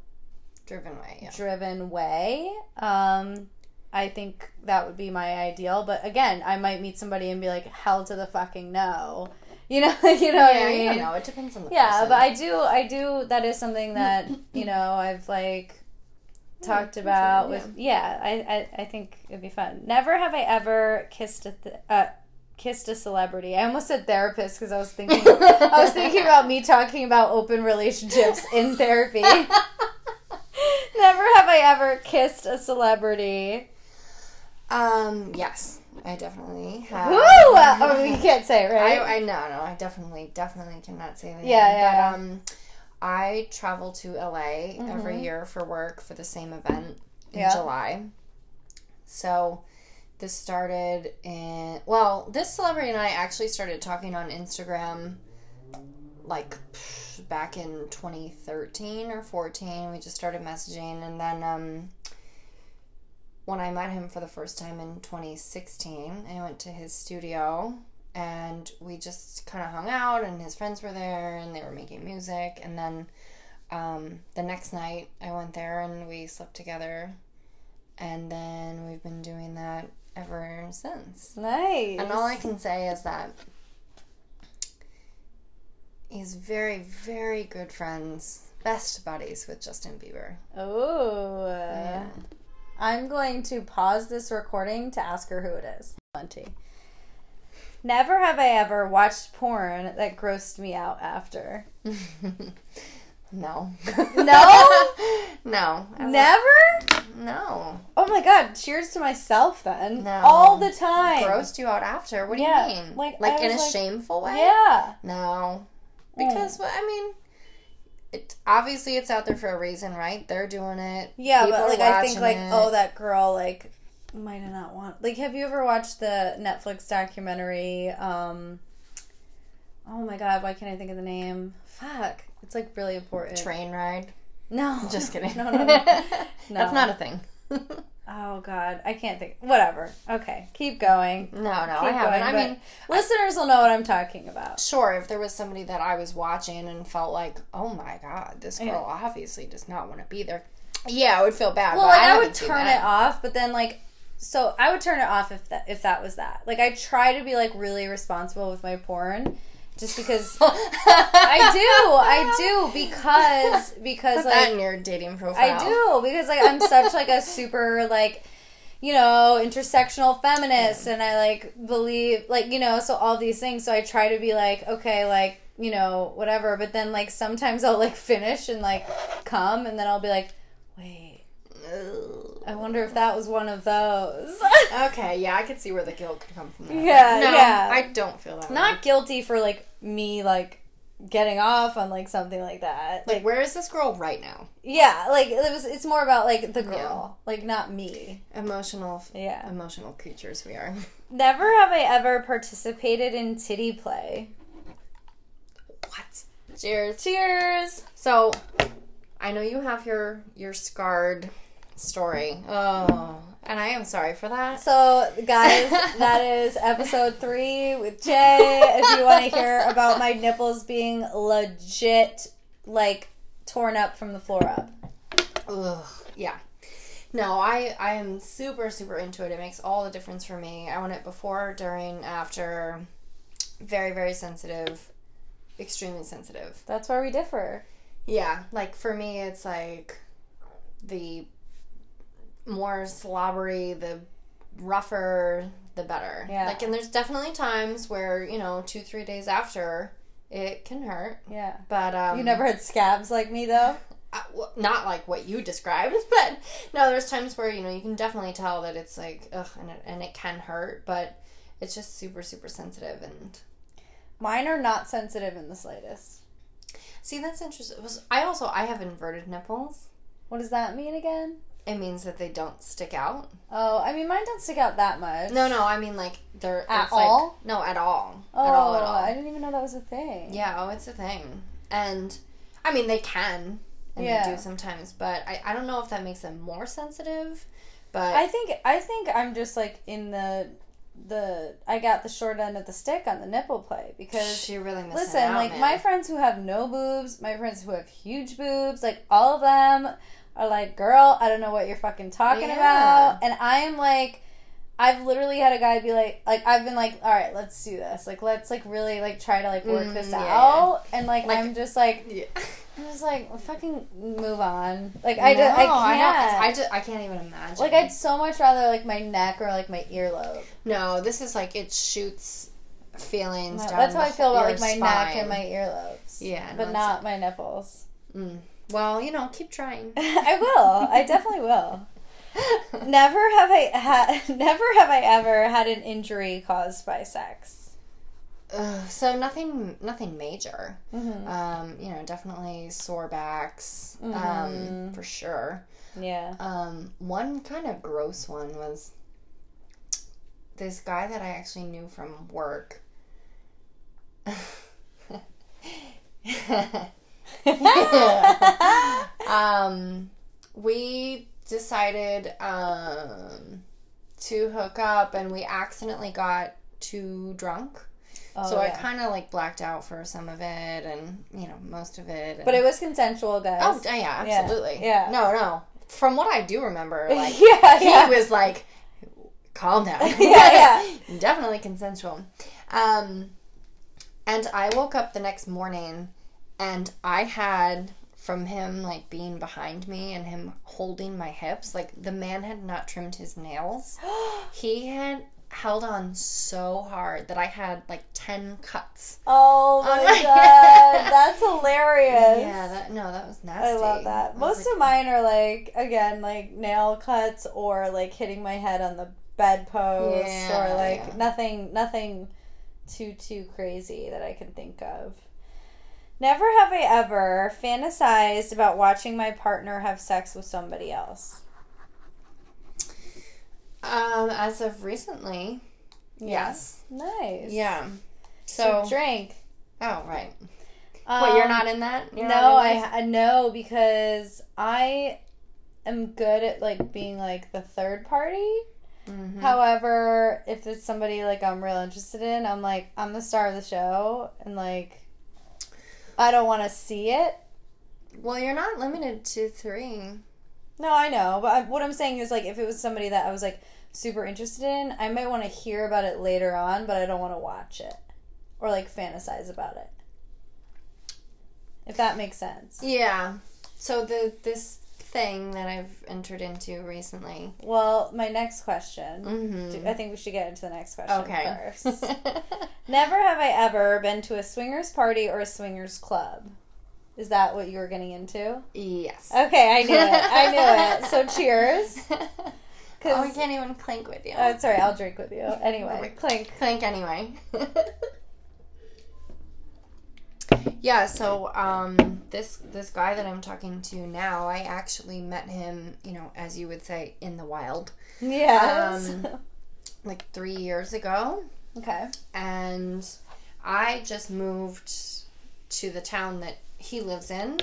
Speaker 2: Driven way, yeah.
Speaker 1: driven way. Um, I think that would be my ideal. But again, I might meet somebody and be like, "Hell to the fucking no," you know, [LAUGHS] you know what I
Speaker 2: you
Speaker 1: mean?
Speaker 2: don't know. It depends on the
Speaker 1: Yeah,
Speaker 2: person.
Speaker 1: but I do, I do. That is something that [LAUGHS] you know I've like talked
Speaker 2: that's
Speaker 1: about with. Yeah, I, I, I think it'd be fun. Never have I ever kissed a th- uh, kissed a celebrity. I almost said therapist because I was thinking, I was thinking [LAUGHS] about me talking about open relationships in therapy. Never have I ever kissed a celebrity.
Speaker 2: Um, yes, I definitely have.
Speaker 1: Woo! Oh, you [LAUGHS] can't say it, right?
Speaker 2: I, I no, no, I definitely, definitely cannot say that.
Speaker 1: Yeah, yeah.
Speaker 2: But um, I travel to LA every
Speaker 1: Mhm.
Speaker 2: year for work for the same event in
Speaker 1: Yeah.
Speaker 2: July. So this started in well, this celebrity and I actually started talking on Instagram like back in 2013 or 14. We just started messaging and then um when I met him for the first time in 2016, I went to his studio and we just kind of hung out and his friends were there and they were making music and then um, the next night I went there and we slept together and then we've been doing that ever since.
Speaker 1: nice.
Speaker 2: And all I can say is that he's very, very good friends, best buddies with Justin Bieber.
Speaker 1: Oh.
Speaker 2: Yeah.
Speaker 1: I'm going to pause this recording to ask her who it is. Plenty. Never have I ever watched porn that grossed me out after. [LAUGHS]
Speaker 2: no.
Speaker 1: No? [LAUGHS]
Speaker 2: no.
Speaker 1: Never?
Speaker 2: No.
Speaker 1: Oh my god, cheers to myself then.
Speaker 2: No.
Speaker 1: All the time.
Speaker 2: Grossed you out after? What do
Speaker 1: Yeah,
Speaker 2: you mean?
Speaker 1: like,
Speaker 2: like in a
Speaker 1: like-
Speaker 2: shameful way?
Speaker 1: Yeah.
Speaker 2: No. Mm. Because well, I mean, it obviously it's out there for a reason, right? They're doing it.
Speaker 1: Yeah,
Speaker 2: People
Speaker 1: but like I think like
Speaker 2: it.
Speaker 1: oh that girl like might have not want like have you ever watched the Netflix documentary um Oh my god, why can't I think of the name? Fuck. It's like really important.
Speaker 2: train ride.
Speaker 1: no.
Speaker 2: Just [LAUGHS] kidding.
Speaker 1: No, no, no. [LAUGHS]
Speaker 2: That's not a thing. [LAUGHS]
Speaker 1: Oh god, I can't think. Whatever. Okay, keep going.
Speaker 2: no, no, I haven't.
Speaker 1: going,
Speaker 2: I mean,
Speaker 1: Listeners will know what I'm talking about.
Speaker 2: sure, if there was somebody that I was watching and felt like, oh my god, this girl
Speaker 1: Yeah.
Speaker 2: obviously does not want to be there. Yeah, I would feel bad.
Speaker 1: Well,
Speaker 2: but
Speaker 1: like
Speaker 2: I,
Speaker 1: I, would turn it off, but then like so I would turn it off if that if that was that. Like I try to be like really responsible with my porn just because [LAUGHS] I do. I do because because
Speaker 2: Put that
Speaker 1: like
Speaker 2: in your dating profile.
Speaker 1: I do because like I'm such like a super like you know intersectional feminist and I like believe like you know so all these things so I try to be like okay like you know whatever but then like sometimes I'll like finish and like come and then I'll be like wait I wonder if that was one of those
Speaker 2: Okay, yeah, I could see where the guilt could come from. That.
Speaker 1: Yeah,
Speaker 2: no,
Speaker 1: yeah.
Speaker 2: I don't feel that. way.
Speaker 1: not guilty for like me like getting off on like something like that
Speaker 2: like where is this girl right now?
Speaker 1: yeah like it was it's more about like the girl like not me
Speaker 2: Emotional,
Speaker 1: yeah
Speaker 2: emotional creatures we are. [LAUGHS]
Speaker 1: Never have I ever participated in titty play.
Speaker 2: What? Cheers.
Speaker 1: Cheers.
Speaker 2: So, I know you have your your scarred story. Oh, and I am sorry for that.
Speaker 1: So, guys, that is episode three with Jay. If you want to hear about my nipples being legit, like torn up from the floor up.
Speaker 2: Ugh, yeah. No, I I am super super into it. It makes all the difference for me. I want it before, during, after. Very very sensitive, extremely sensitive.
Speaker 1: That's where we differ.
Speaker 2: Yeah, like for me, it's like the more slobbery, the rougher, the better.
Speaker 1: Yeah.
Speaker 2: Like, and there's definitely times where you know two three days after it can hurt,
Speaker 1: Yeah.
Speaker 2: but um,
Speaker 1: You never had scabs like me though.
Speaker 2: uh, well, not like what you described, [LAUGHS] but no, there's times where you know you can definitely tell that it's like ugh, and it, and it can hurt, but it's just super super sensitive and
Speaker 1: Mine are not sensitive in the slightest.
Speaker 2: see that's interesting. Was I also I have inverted nipples.
Speaker 1: What does that mean again?
Speaker 2: It means that they don't stick out.
Speaker 1: Oh, I mean, mine don't stick out that much.
Speaker 2: No, no, I mean like they're
Speaker 1: At all?
Speaker 2: Like, no, at all.
Speaker 1: Oh,
Speaker 2: at all, oh, at all.
Speaker 1: I didn't even know that was a thing.
Speaker 2: Yeah, oh, it's a thing, and I mean they can, and
Speaker 1: Yeah.
Speaker 2: they do sometimes, but I I don't know if that makes them more sensitive, but
Speaker 1: I think I think I'm just like in the the I got the short end of the stick on the nipple play because
Speaker 2: you're really
Speaker 1: listen,
Speaker 2: out,
Speaker 1: like
Speaker 2: man.
Speaker 1: my friends who have no boobs, my friends who have huge boobs, like all of them are like, "Girl, I don't know what you're fucking talking
Speaker 2: Yeah.
Speaker 1: about," and I am like. I've literally had a guy be like, like I've been like, all right, let's do this. Like, let's like really like try to like work
Speaker 2: Mm,
Speaker 1: this
Speaker 2: yeah,
Speaker 1: out, and like,
Speaker 2: Like-
Speaker 1: I'm just like,
Speaker 2: Yeah.
Speaker 1: I'm just like, well, fucking move on. Like, I just, I can't.
Speaker 2: don't- I, just, I can't even imagine.
Speaker 1: Like I'd so much rather like my neck or like my earlobe.
Speaker 2: no, this is like it shoots feelings. down
Speaker 1: That's how I feel about like my neck and my earlobes.
Speaker 2: Yeah, no,
Speaker 1: but not my nipples.
Speaker 2: Mm. Well, you know, keep trying. [LAUGHS]
Speaker 1: I will. I definitely will. [LAUGHS] Never have I had. [LAUGHS] Never have I ever had an injury caused by sex.
Speaker 2: Ugh, so nothing, nothing major.
Speaker 1: Mm-hmm.
Speaker 2: Um, you know, definitely sore backs, um,
Speaker 1: Mhm.
Speaker 2: for sure.
Speaker 1: Yeah.
Speaker 2: Um, one kind of gross one was this guy that I actually knew from work. [LAUGHS] um, we decided um, to hook up, and we accidentally got too drunk.
Speaker 1: Oh,
Speaker 2: so I kind of like blacked out for some of it, and you know most of it. and-
Speaker 1: But it was consensual, guys.
Speaker 2: Oh yeah,
Speaker 1: Yeah,
Speaker 2: absolutely.
Speaker 1: yeah.
Speaker 2: No, no. From what I do remember, [LAUGHS] like
Speaker 1: yeah,
Speaker 2: he
Speaker 1: yeah.
Speaker 2: was like, "Calm down." [LAUGHS]
Speaker 1: yeah, Yeah,
Speaker 2: Definitely consensual. Um, and I woke up the next morning, and I had from him like being behind me and him holding my hips. Like the man had not trimmed his nails. [GASPS] He had held on so hard that I had like ten cuts.
Speaker 1: oh my [LAUGHS]
Speaker 2: my
Speaker 1: god, that's hilarious.
Speaker 2: Yeah, that no, that was nasty.
Speaker 1: I love that. Most
Speaker 2: like,
Speaker 1: of mine are like again like nail cuts or like hitting my head on the bedpost
Speaker 2: Yeah,
Speaker 1: or like
Speaker 2: yeah.
Speaker 1: nothing nothing too too crazy that I can think of. Never have I ever fantasized about watching my partner have sex with somebody else.
Speaker 2: Um, as of recently, yes.
Speaker 1: Nice.
Speaker 2: Yeah.
Speaker 1: So
Speaker 2: So,
Speaker 1: drink.
Speaker 2: oh right. What you're
Speaker 1: Um,
Speaker 2: not in that? You're
Speaker 1: no,
Speaker 2: in?
Speaker 1: I no because I am good at like being like the third party.
Speaker 2: Mhm.
Speaker 1: However, if it's somebody like I'm real interested in, I'm like I'm the star of the show, and like I don't want to see it.
Speaker 2: Well, you're not limited to three.
Speaker 1: No, I know, but I, what I'm saying is like if it was somebody that I was like super interested in, I might want to hear about it later on, but I don't want to watch it or like fantasize about it. If that makes sense.
Speaker 2: Yeah. So the this thing that I've entered into recently.
Speaker 1: Well, my next question.
Speaker 2: Mm-hmm.
Speaker 1: I think we should get into the next question
Speaker 2: Okay.
Speaker 1: first. [LAUGHS] Never have I ever been to a swingers party or a swingers club. Is that what you were getting into?
Speaker 2: yes.
Speaker 1: Okay, I knew it. I knew it. So [LAUGHS] cheers.
Speaker 2: oh, we can't even clink with you.
Speaker 1: Uh, sorry, I'll drink with you. [LAUGHS] Anyway, clink.
Speaker 2: clink anyway. Yeah, so um this this guy that I'm talking to now, I actually met him, you know, as you would say, in the wild,
Speaker 1: Yeah.
Speaker 2: Um, [LAUGHS] like 3 years ago,
Speaker 1: okay.
Speaker 2: and I just moved to the town that he lives in.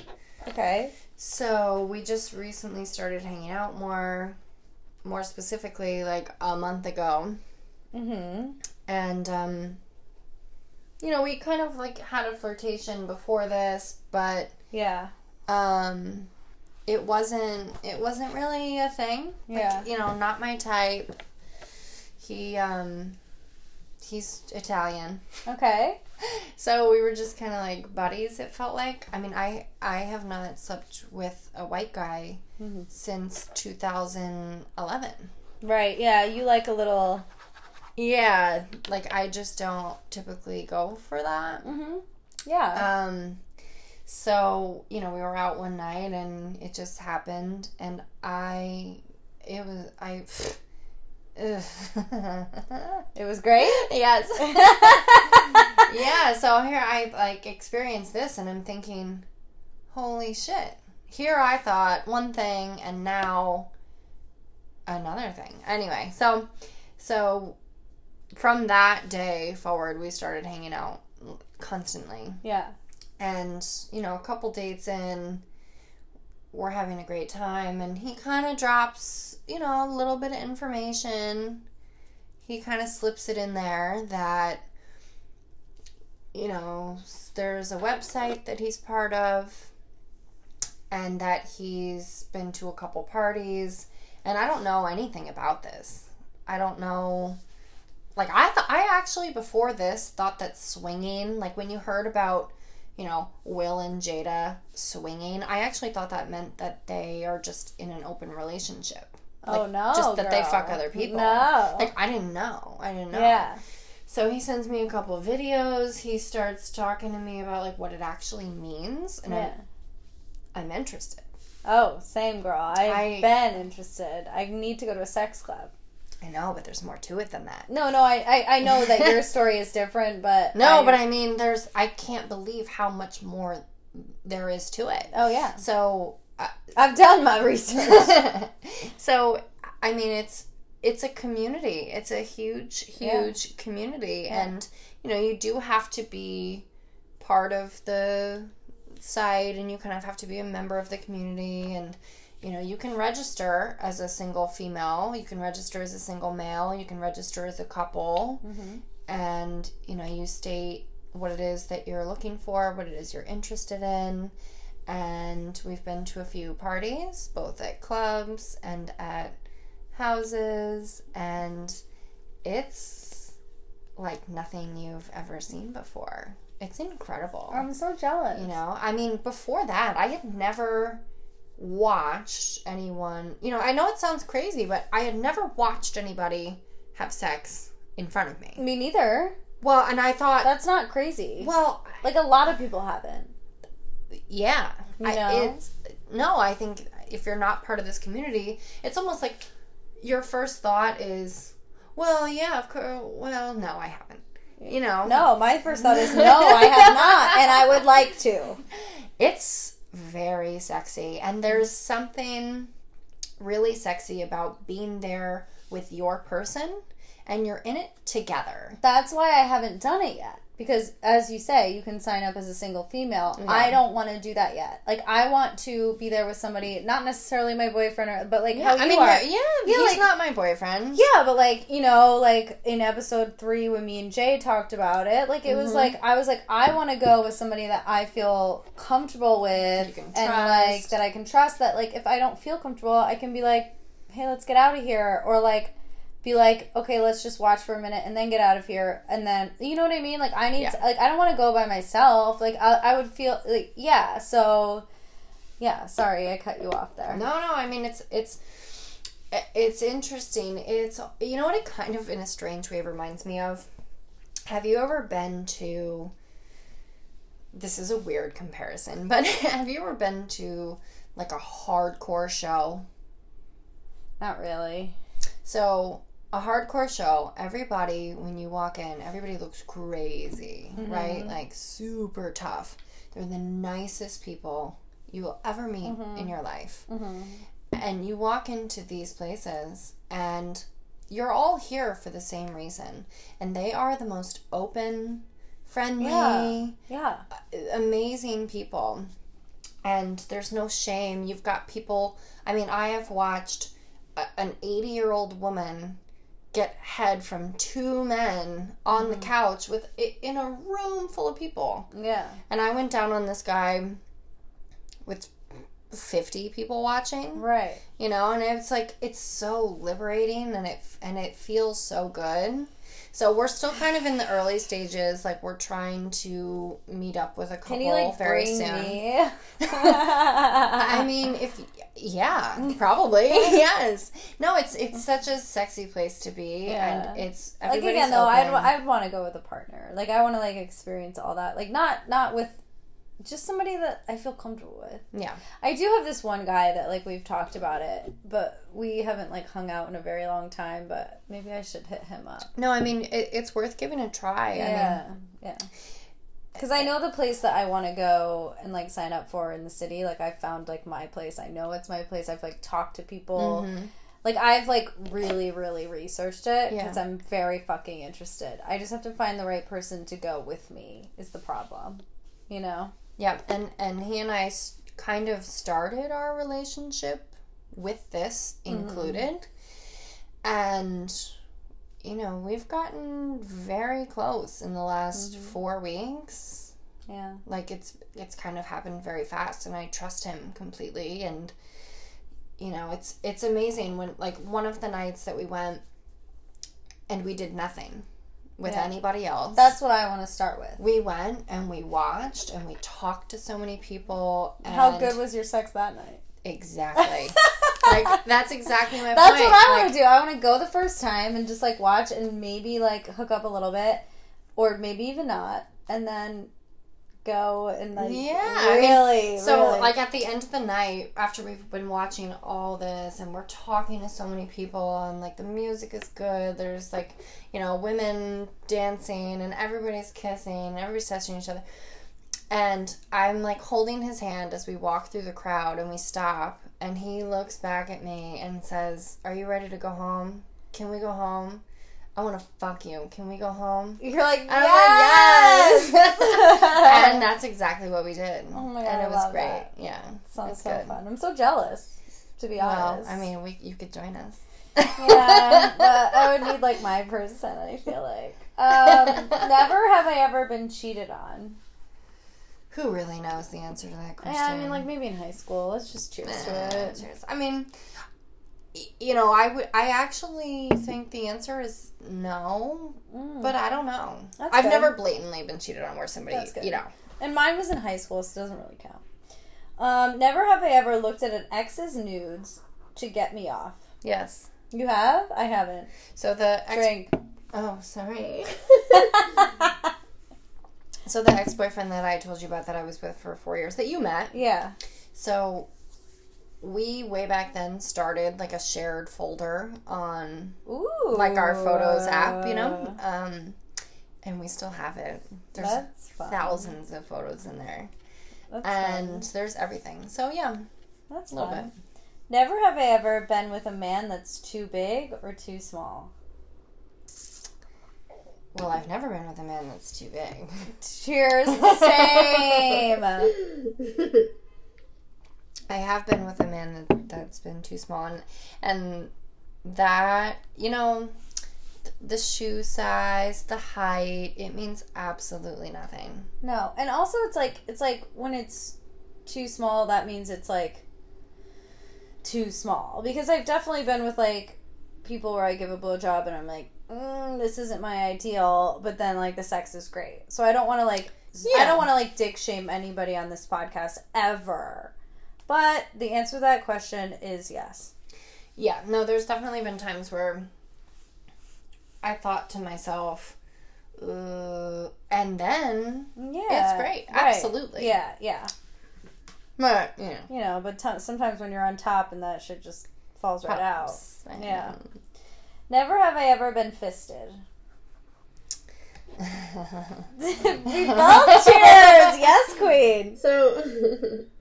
Speaker 1: Okay.
Speaker 2: So, we just recently started hanging out more more specifically like a month ago
Speaker 1: Mm-hmm.
Speaker 2: and um you know we kind of like had a flirtation before this but
Speaker 1: Yeah.
Speaker 2: um it wasn't it wasn't really a thing. Like,
Speaker 1: Yeah.
Speaker 2: you know, not my type. He um he's Italian.
Speaker 1: Okay. [LAUGHS]
Speaker 2: So we were just kind of like buddies it felt like. I mean, I I have not slept with a white guy
Speaker 1: Mhm.
Speaker 2: since 2011.
Speaker 1: Right. Yeah. You like a little.
Speaker 2: Yeah, like I just don't typically go for that.
Speaker 1: Mm-hmm. Yeah.
Speaker 2: Um, so you know, we were out one night and it just happened, and I, it was I. [LAUGHS]
Speaker 1: It was great.
Speaker 2: yes. [LAUGHS] [LAUGHS] yeah. So here I like experienced this, and I'm thinking, holy shit! Here I thought one thing, and now another thing. Anyway, so so from that day forward, we started hanging out constantly.
Speaker 1: Yeah.
Speaker 2: and you know a couple dates in we're having a great time and he kind of drops you know a little bit of information. He kind of slips it in there that you know there's a website that he's part of and that he's been to a couple parties and i don't know anything about this. I don't know like i th- i actually before this thought that swinging like when you heard about you know will and jada swinging i actually thought that meant that they are just in an open relationship
Speaker 1: oh
Speaker 2: Like,
Speaker 1: no.
Speaker 2: just that they fuck other people.
Speaker 1: No.
Speaker 2: like i didn't know i didn't know
Speaker 1: Yeah.
Speaker 2: so he sends me a couple of videos he starts talking to me about like what it actually means and
Speaker 1: Yeah.
Speaker 2: I'm, I'm interested
Speaker 1: Oh, same girl. I've
Speaker 2: I-
Speaker 1: been interested. I need to go to a sex club.
Speaker 2: I know but there's more to it than that
Speaker 1: No, no, I, I, I know that your [LAUGHS] story is different, but
Speaker 2: no but i mean there's i can't believe how much more there is to it
Speaker 1: oh yeah,
Speaker 2: so uh,
Speaker 1: I've done my research. [LAUGHS]
Speaker 2: so I mean it's it's a community. It's a huge huge community
Speaker 1: Yeah.
Speaker 2: and you know you do have to be part of the side, and you kind of have to be a member of the community and you know you can register as a single female, you can register as a single male, you can register as a couple
Speaker 1: Mhm.
Speaker 2: and you know you state what it is that you're looking for, what it is you're interested in and we've been to a few parties, both at clubs and at houses, and it's like nothing you've ever seen before. It's incredible.
Speaker 1: I'm so jealous.
Speaker 2: you know, I mean, before that, I had never watched anyone, you know, I know it sounds crazy, but I had never watched anybody have sex in front of me.
Speaker 1: Me neither.
Speaker 2: Well, and I thought,
Speaker 1: That's not crazy.
Speaker 2: well,
Speaker 1: Like a lot of people haven't.
Speaker 2: yeah I,
Speaker 1: No?
Speaker 2: it's no i think if you're not part of this community it's almost like your first thought is well yeah of course well no i haven't you know
Speaker 1: No, my first thought is [LAUGHS] no, I have not, and I would like to.
Speaker 2: it's very sexy and there's something really sexy about being there with your person and you're in it together
Speaker 1: That's why I haven't done it yet. Because as you say, you can sign up as a single female.
Speaker 2: Yeah.
Speaker 1: I don't want to do that yet. Like I want to be there with somebody, not necessarily my boyfriend or but like how you
Speaker 2: i mean
Speaker 1: are.
Speaker 2: yeah, yeah, he's
Speaker 1: like-
Speaker 2: not my boyfriend
Speaker 1: Yeah, but like you know, like in episode three when me and Jay talked about it, like it was
Speaker 2: Mhm.
Speaker 1: like I was like I want to go with somebody that I feel comfortable with
Speaker 2: You can
Speaker 1: and like that I can trust. That like if I don't feel comfortable, I can be like, hey, let's get out of here, or like be like, okay, let's just watch for a minute and then get out of here, and then you know what I mean? Like I need
Speaker 2: Yeah.
Speaker 1: to, like I don't want to go by myself. Like I, I would feel like yeah. So yeah, sorry I cut you off there.
Speaker 2: No, no. I mean, it's it's it's interesting. It's you know what it kind of in a strange way reminds me of. Have you ever been to? This is a weird comparison, but [LAUGHS] have you ever been to like a hardcore show?
Speaker 1: Not really.
Speaker 2: So a hardcore show, everybody when you walk in, everybody looks crazy, right? Like super tough. They're the nicest people you will ever meet in your life.
Speaker 1: Mm-hmm.
Speaker 2: And you walk into these places and you're all here for the same reason. And they are the most open, friendly,
Speaker 1: Yeah. Yeah.
Speaker 2: amazing people. And there's no shame. You've got people, I mean, I have watched a, an 80 year old woman get head from two men on the mm-hmm. couch with in a room full of people.
Speaker 1: Yeah.
Speaker 2: And I went down on this guy with 50 people watching
Speaker 1: Right.
Speaker 2: you know and it's like it's so liberating and it and it feels so good so we're still kind of in the early stages like we're trying to meet up with a couple
Speaker 1: Can you like
Speaker 2: very
Speaker 1: bring
Speaker 2: soon
Speaker 1: me?
Speaker 2: I mean, if yeah, [LAUGHS] probably [LAUGHS] yes. No, it's it's such a sexy place to be,
Speaker 1: Yeah.
Speaker 2: and it's
Speaker 1: like again though, I'd. I'd want to go with a partner. Like I want to like experience all that. Like not not with just somebody that I feel comfortable with.
Speaker 2: yeah,
Speaker 1: I do have this one guy that like we've talked about it, but we haven't like hung out in a very long time. But maybe I should hit him up.
Speaker 2: no, I mean it, it's worth giving a try. I mean,
Speaker 1: Yeah, yeah. Because I know the place that I want to go and like sign up for in the city. Like I found like my place. I know it's my place. I've like talked to people.
Speaker 2: Mm-hmm.
Speaker 1: Like I've like really really researched it
Speaker 2: Yeah.
Speaker 1: because I'm very fucking interested. I just have to find the right person to go with me. Is the problem, you know?
Speaker 2: Yeah, and and he and I kind of started our relationship with this mm-hmm. included, and you know we've gotten very close in the last mm-hmm. four weeks.
Speaker 1: Yeah.
Speaker 2: like it's it's kind of happened very fast and i trust him completely and you know it's it's amazing when like one of the nights that we went and we did nothing with
Speaker 1: Yeah.
Speaker 2: anybody else
Speaker 1: That's what I want to start with.
Speaker 2: we went and we watched and we talked to so many people and
Speaker 1: How good was your sex that night?
Speaker 2: exactly [LAUGHS] like that's exactly my
Speaker 1: That's
Speaker 2: point
Speaker 1: what I
Speaker 2: Like,
Speaker 1: want to do. I want to go the first time and just like watch and maybe like hook up a little bit, or maybe even not, and then go and like
Speaker 2: Yeah, I mean,
Speaker 1: really.
Speaker 2: So,
Speaker 1: really.
Speaker 2: like at the end of the night, after we've been watching all this and we're talking to so many people, and like the music is good, there's like, you know, women dancing and everybody's kissing, everybody's touching each other. And I'm like holding his hand as we walk through the crowd and we stop, and he looks back at me and says, Are you ready to go home? Can we go home? I want to fuck you. Can we go home?
Speaker 1: you're like
Speaker 2: And
Speaker 1: yes,
Speaker 2: like, yes! [LAUGHS] and [LAUGHS] that's exactly what we did.
Speaker 1: Oh my God,
Speaker 2: And
Speaker 1: I
Speaker 2: it was
Speaker 1: love
Speaker 2: great.
Speaker 1: that.
Speaker 2: Yeah.
Speaker 1: sounds so
Speaker 2: good.
Speaker 1: fun. I'm so jealous, to be honest. Well.
Speaker 2: I mean, we you could join us.
Speaker 1: yeah, but I would need like my person. I feel like. Um, [LAUGHS] never have I ever been cheated on.
Speaker 2: Who really knows the answer to that question?
Speaker 1: Yeah, I mean, like maybe in high school. Let's just cheers to it.
Speaker 2: cheers. I mean, you know, I would. I actually think the answer is no,
Speaker 1: Mm.
Speaker 2: but I don't know.
Speaker 1: That's
Speaker 2: I've
Speaker 1: good.
Speaker 2: never blatantly been cheated on where somebody, you know.
Speaker 1: And mine was in high school, so it doesn't really count. Um, never have I ever looked at an ex's nudes to get me off.
Speaker 2: Yes.
Speaker 1: You have? I haven't.
Speaker 2: So the ex-
Speaker 1: Drink.
Speaker 2: oh, sorry. [LAUGHS] so the ex boyfriend that I told you about that I was with for four years that you met.
Speaker 1: yeah.
Speaker 2: So we way back then started like a shared folder on
Speaker 1: Ooh.
Speaker 2: like our photos app, you know? Um and we still have it. There's
Speaker 1: That's fun.
Speaker 2: thousands of photos in there.
Speaker 1: That's
Speaker 2: And
Speaker 1: fun.
Speaker 2: there's everything. So yeah,
Speaker 1: That's
Speaker 2: a little
Speaker 1: fun.
Speaker 2: bit.
Speaker 1: Never have I ever been with a man that's too big or too small.
Speaker 2: Well, I've never been with a man that's too big. [LAUGHS]
Speaker 1: Cheers. Same. [LAUGHS]
Speaker 2: I have been with a man that, that's been too small, and, and that you know, th- the shoe size, the height, it means absolutely nothing.
Speaker 1: No, and also it's like it's like when it's too small, that means it's like too small. Because I've definitely been with like people where I give a blowjob and I'm like, mm, this isn't my ideal, but then like the sex is great. So I don't want to like I don't want to like dick shame anybody on this podcast ever. But the answer to that question is yes.
Speaker 2: Yeah, no, there's definitely been times where I thought to myself, uh, and then
Speaker 1: Yeah,
Speaker 2: it's great,
Speaker 1: right.
Speaker 2: absolutely.
Speaker 1: Yeah, yeah.
Speaker 2: but you know,
Speaker 1: You know, but t- sometimes when you're on top and that shit just falls right out.
Speaker 2: pops.
Speaker 1: Yeah.
Speaker 2: know.
Speaker 1: Never have I ever been fisted. [LAUGHS] [LAUGHS] we both cheers. Yes, queen.
Speaker 2: So [LAUGHS]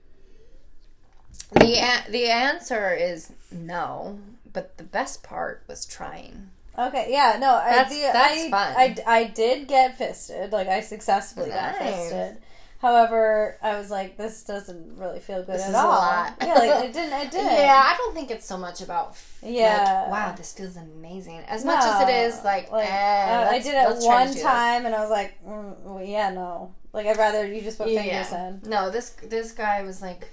Speaker 2: the a- the answer is no, but the best part was trying.
Speaker 1: Okay, yeah, no, I,
Speaker 2: That's-
Speaker 1: the,
Speaker 2: that's
Speaker 1: I,
Speaker 2: fun.
Speaker 1: I, I did get fisted. Like I successfully got fisted. However, I was like, this doesn't really feel good
Speaker 2: This
Speaker 1: at all.
Speaker 2: lot.
Speaker 1: Yeah, like it [LAUGHS] didn't. It didn't.
Speaker 2: Yeah, I don't think it's so much about
Speaker 1: Yeah.
Speaker 2: like, wow, this feels amazing. As much as it is like,
Speaker 1: like
Speaker 2: eh,
Speaker 1: uh, I did it
Speaker 2: let's try to
Speaker 1: one time, and I was like, mm, well, yeah, no. Like I'd rather you just put fingers
Speaker 2: Yeah.
Speaker 1: in.
Speaker 2: No, this this guy was like,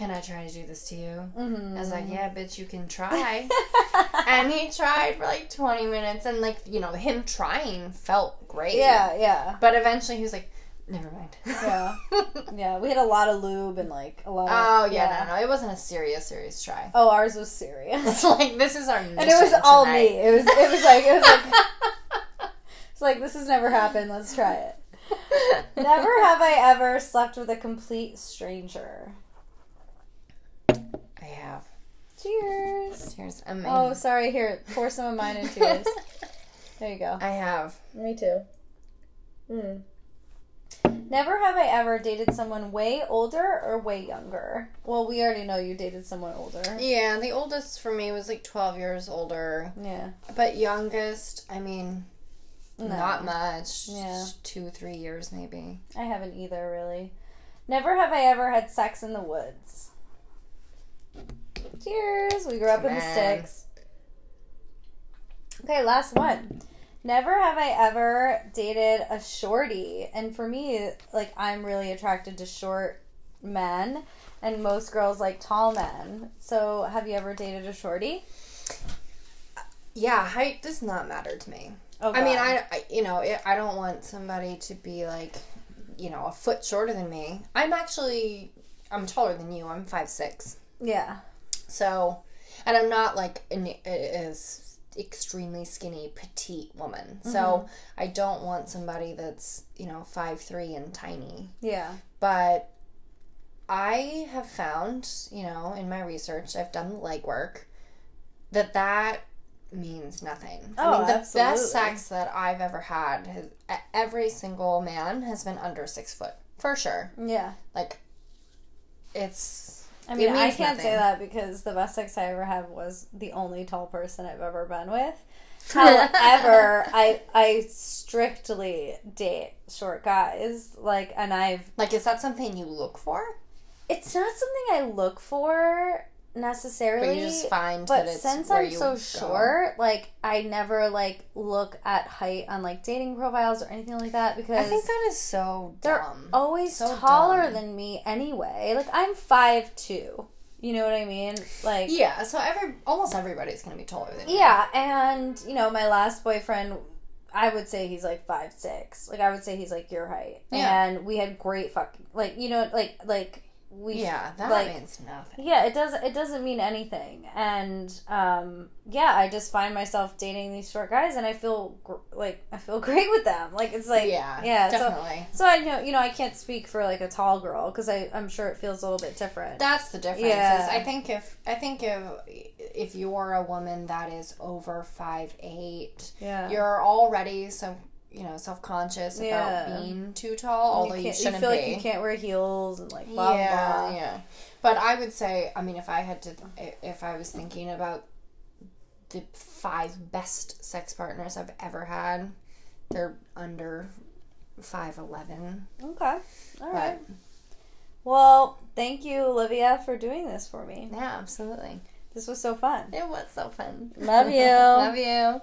Speaker 2: Can I try to do this to you?
Speaker 1: Mm-hmm.
Speaker 2: I was like, Yeah, bitch, you can try. [LAUGHS] and he tried for like 20 minutes, and like, you know, him trying felt great.
Speaker 1: yeah, yeah,
Speaker 2: But eventually he was like, Never mind.
Speaker 1: Yeah. [LAUGHS] yeah. We had a lot of lube and like a lot. Of,
Speaker 2: oh, yeah, no, no. It wasn't a serious, serious try.
Speaker 1: Oh, ours was [LAUGHS] serious,
Speaker 2: It's like, this is our mission.
Speaker 1: and it was all me. It was. It was like. It was like. It's like this has never happened. Let's try it. Never have I ever slept with a complete stranger.
Speaker 2: I have.
Speaker 1: Cheers.
Speaker 2: Cheers. I mean,
Speaker 1: Oh, sorry. Here, pour some of mine into yours. [LAUGHS] There you go.
Speaker 2: I have.
Speaker 1: Me too. Hmm. Never have I ever dated someone way older or way younger. Well, we already know you dated someone older.
Speaker 2: Yeah, the oldest for me was like 12 years older.
Speaker 1: Yeah.
Speaker 2: But youngest, I mean,
Speaker 1: No.
Speaker 2: not much.
Speaker 1: Yeah.
Speaker 2: Two, three years maybe.
Speaker 1: I haven't either, really. Never have I ever had sex in the woods. Cheers! We grew up in the sticks. Okay, last one. Never have I ever dated a shorty. And for me, like, I'm really attracted to short men, and most girls like tall men. So, have you ever dated a shorty?
Speaker 2: Yeah, height does not matter to me.
Speaker 1: Oh,
Speaker 2: I mean, I, I you know, it, I don't want somebody to be like, you know, a foot shorter than me. I'm actually, I'm taller than you. I'm five six.
Speaker 1: Yeah.
Speaker 2: So, and I'm not like an is extremely skinny petite woman. So mm-hmm. I don't want somebody that's you know five three and tiny.
Speaker 1: Yeah.
Speaker 2: But I have found, you know, in my research, I've done the legwork, that that means nothing. I
Speaker 1: Oh,
Speaker 2: mean, the
Speaker 1: absolutely.
Speaker 2: best sex that I've ever had, has, every single man has been under six foot for sure.
Speaker 1: Yeah.
Speaker 2: Like, it's.
Speaker 1: I mean, I can't say that because the best sex I ever had was the only tall person I've ever been with. [LAUGHS] However, I I strictly date short guys. Like, and I've
Speaker 2: Like, is that something you look for?
Speaker 1: it's not something I look for necessarily.
Speaker 2: But you just find
Speaker 1: but
Speaker 2: that it's
Speaker 1: since I'm so
Speaker 2: go.
Speaker 1: short, like I never like look at height on like dating profiles or anything like that because
Speaker 2: I think that is so
Speaker 1: they're
Speaker 2: dumb.
Speaker 1: always
Speaker 2: So
Speaker 1: taller
Speaker 2: dumb.
Speaker 1: than me anyway. Like I'm five two. You know what I mean? Like
Speaker 2: yeah, so every almost everybody's gonna be taller than you.
Speaker 1: Yeah, and you know, my last boyfriend, I would say he's like five six. Like I would say he's like your height.
Speaker 2: Yeah.
Speaker 1: And we had great fucking like you know like like we
Speaker 2: Yeah, that
Speaker 1: like
Speaker 2: means nothing.
Speaker 1: yeah it does it doesn't mean anything and um yeah I just find myself dating these short guys and I feel gr- like I feel [LAUGHS] great with them like it's like
Speaker 2: yeah,
Speaker 1: yeah so
Speaker 2: definitely.
Speaker 1: so I know you know I can't speak for like a tall girl because I I'm sure it feels a little bit different.
Speaker 2: That's the difference.
Speaker 1: Yeah.
Speaker 2: Is I think if I think if if you're a woman that is over five eight,
Speaker 1: yeah.
Speaker 2: you're already so you know self conscious
Speaker 1: Yeah.
Speaker 2: about being too tall. Although you,
Speaker 1: can't-
Speaker 2: shouldn't
Speaker 1: feel
Speaker 2: be.
Speaker 1: like you can't wear heels and like blah
Speaker 2: yeah,
Speaker 1: blah.
Speaker 2: yeah. But I would say, I mean, if I had to, if I was thinking about the five best sex partners I've ever had, they're under five eleven.
Speaker 1: Okay. All right.
Speaker 2: But
Speaker 1: Well, thank you, Olivia, for doing this for me.
Speaker 2: yeah, absolutely.
Speaker 1: This was so fun.
Speaker 2: It was so fun.
Speaker 1: Love you. [LAUGHS]
Speaker 2: Love you.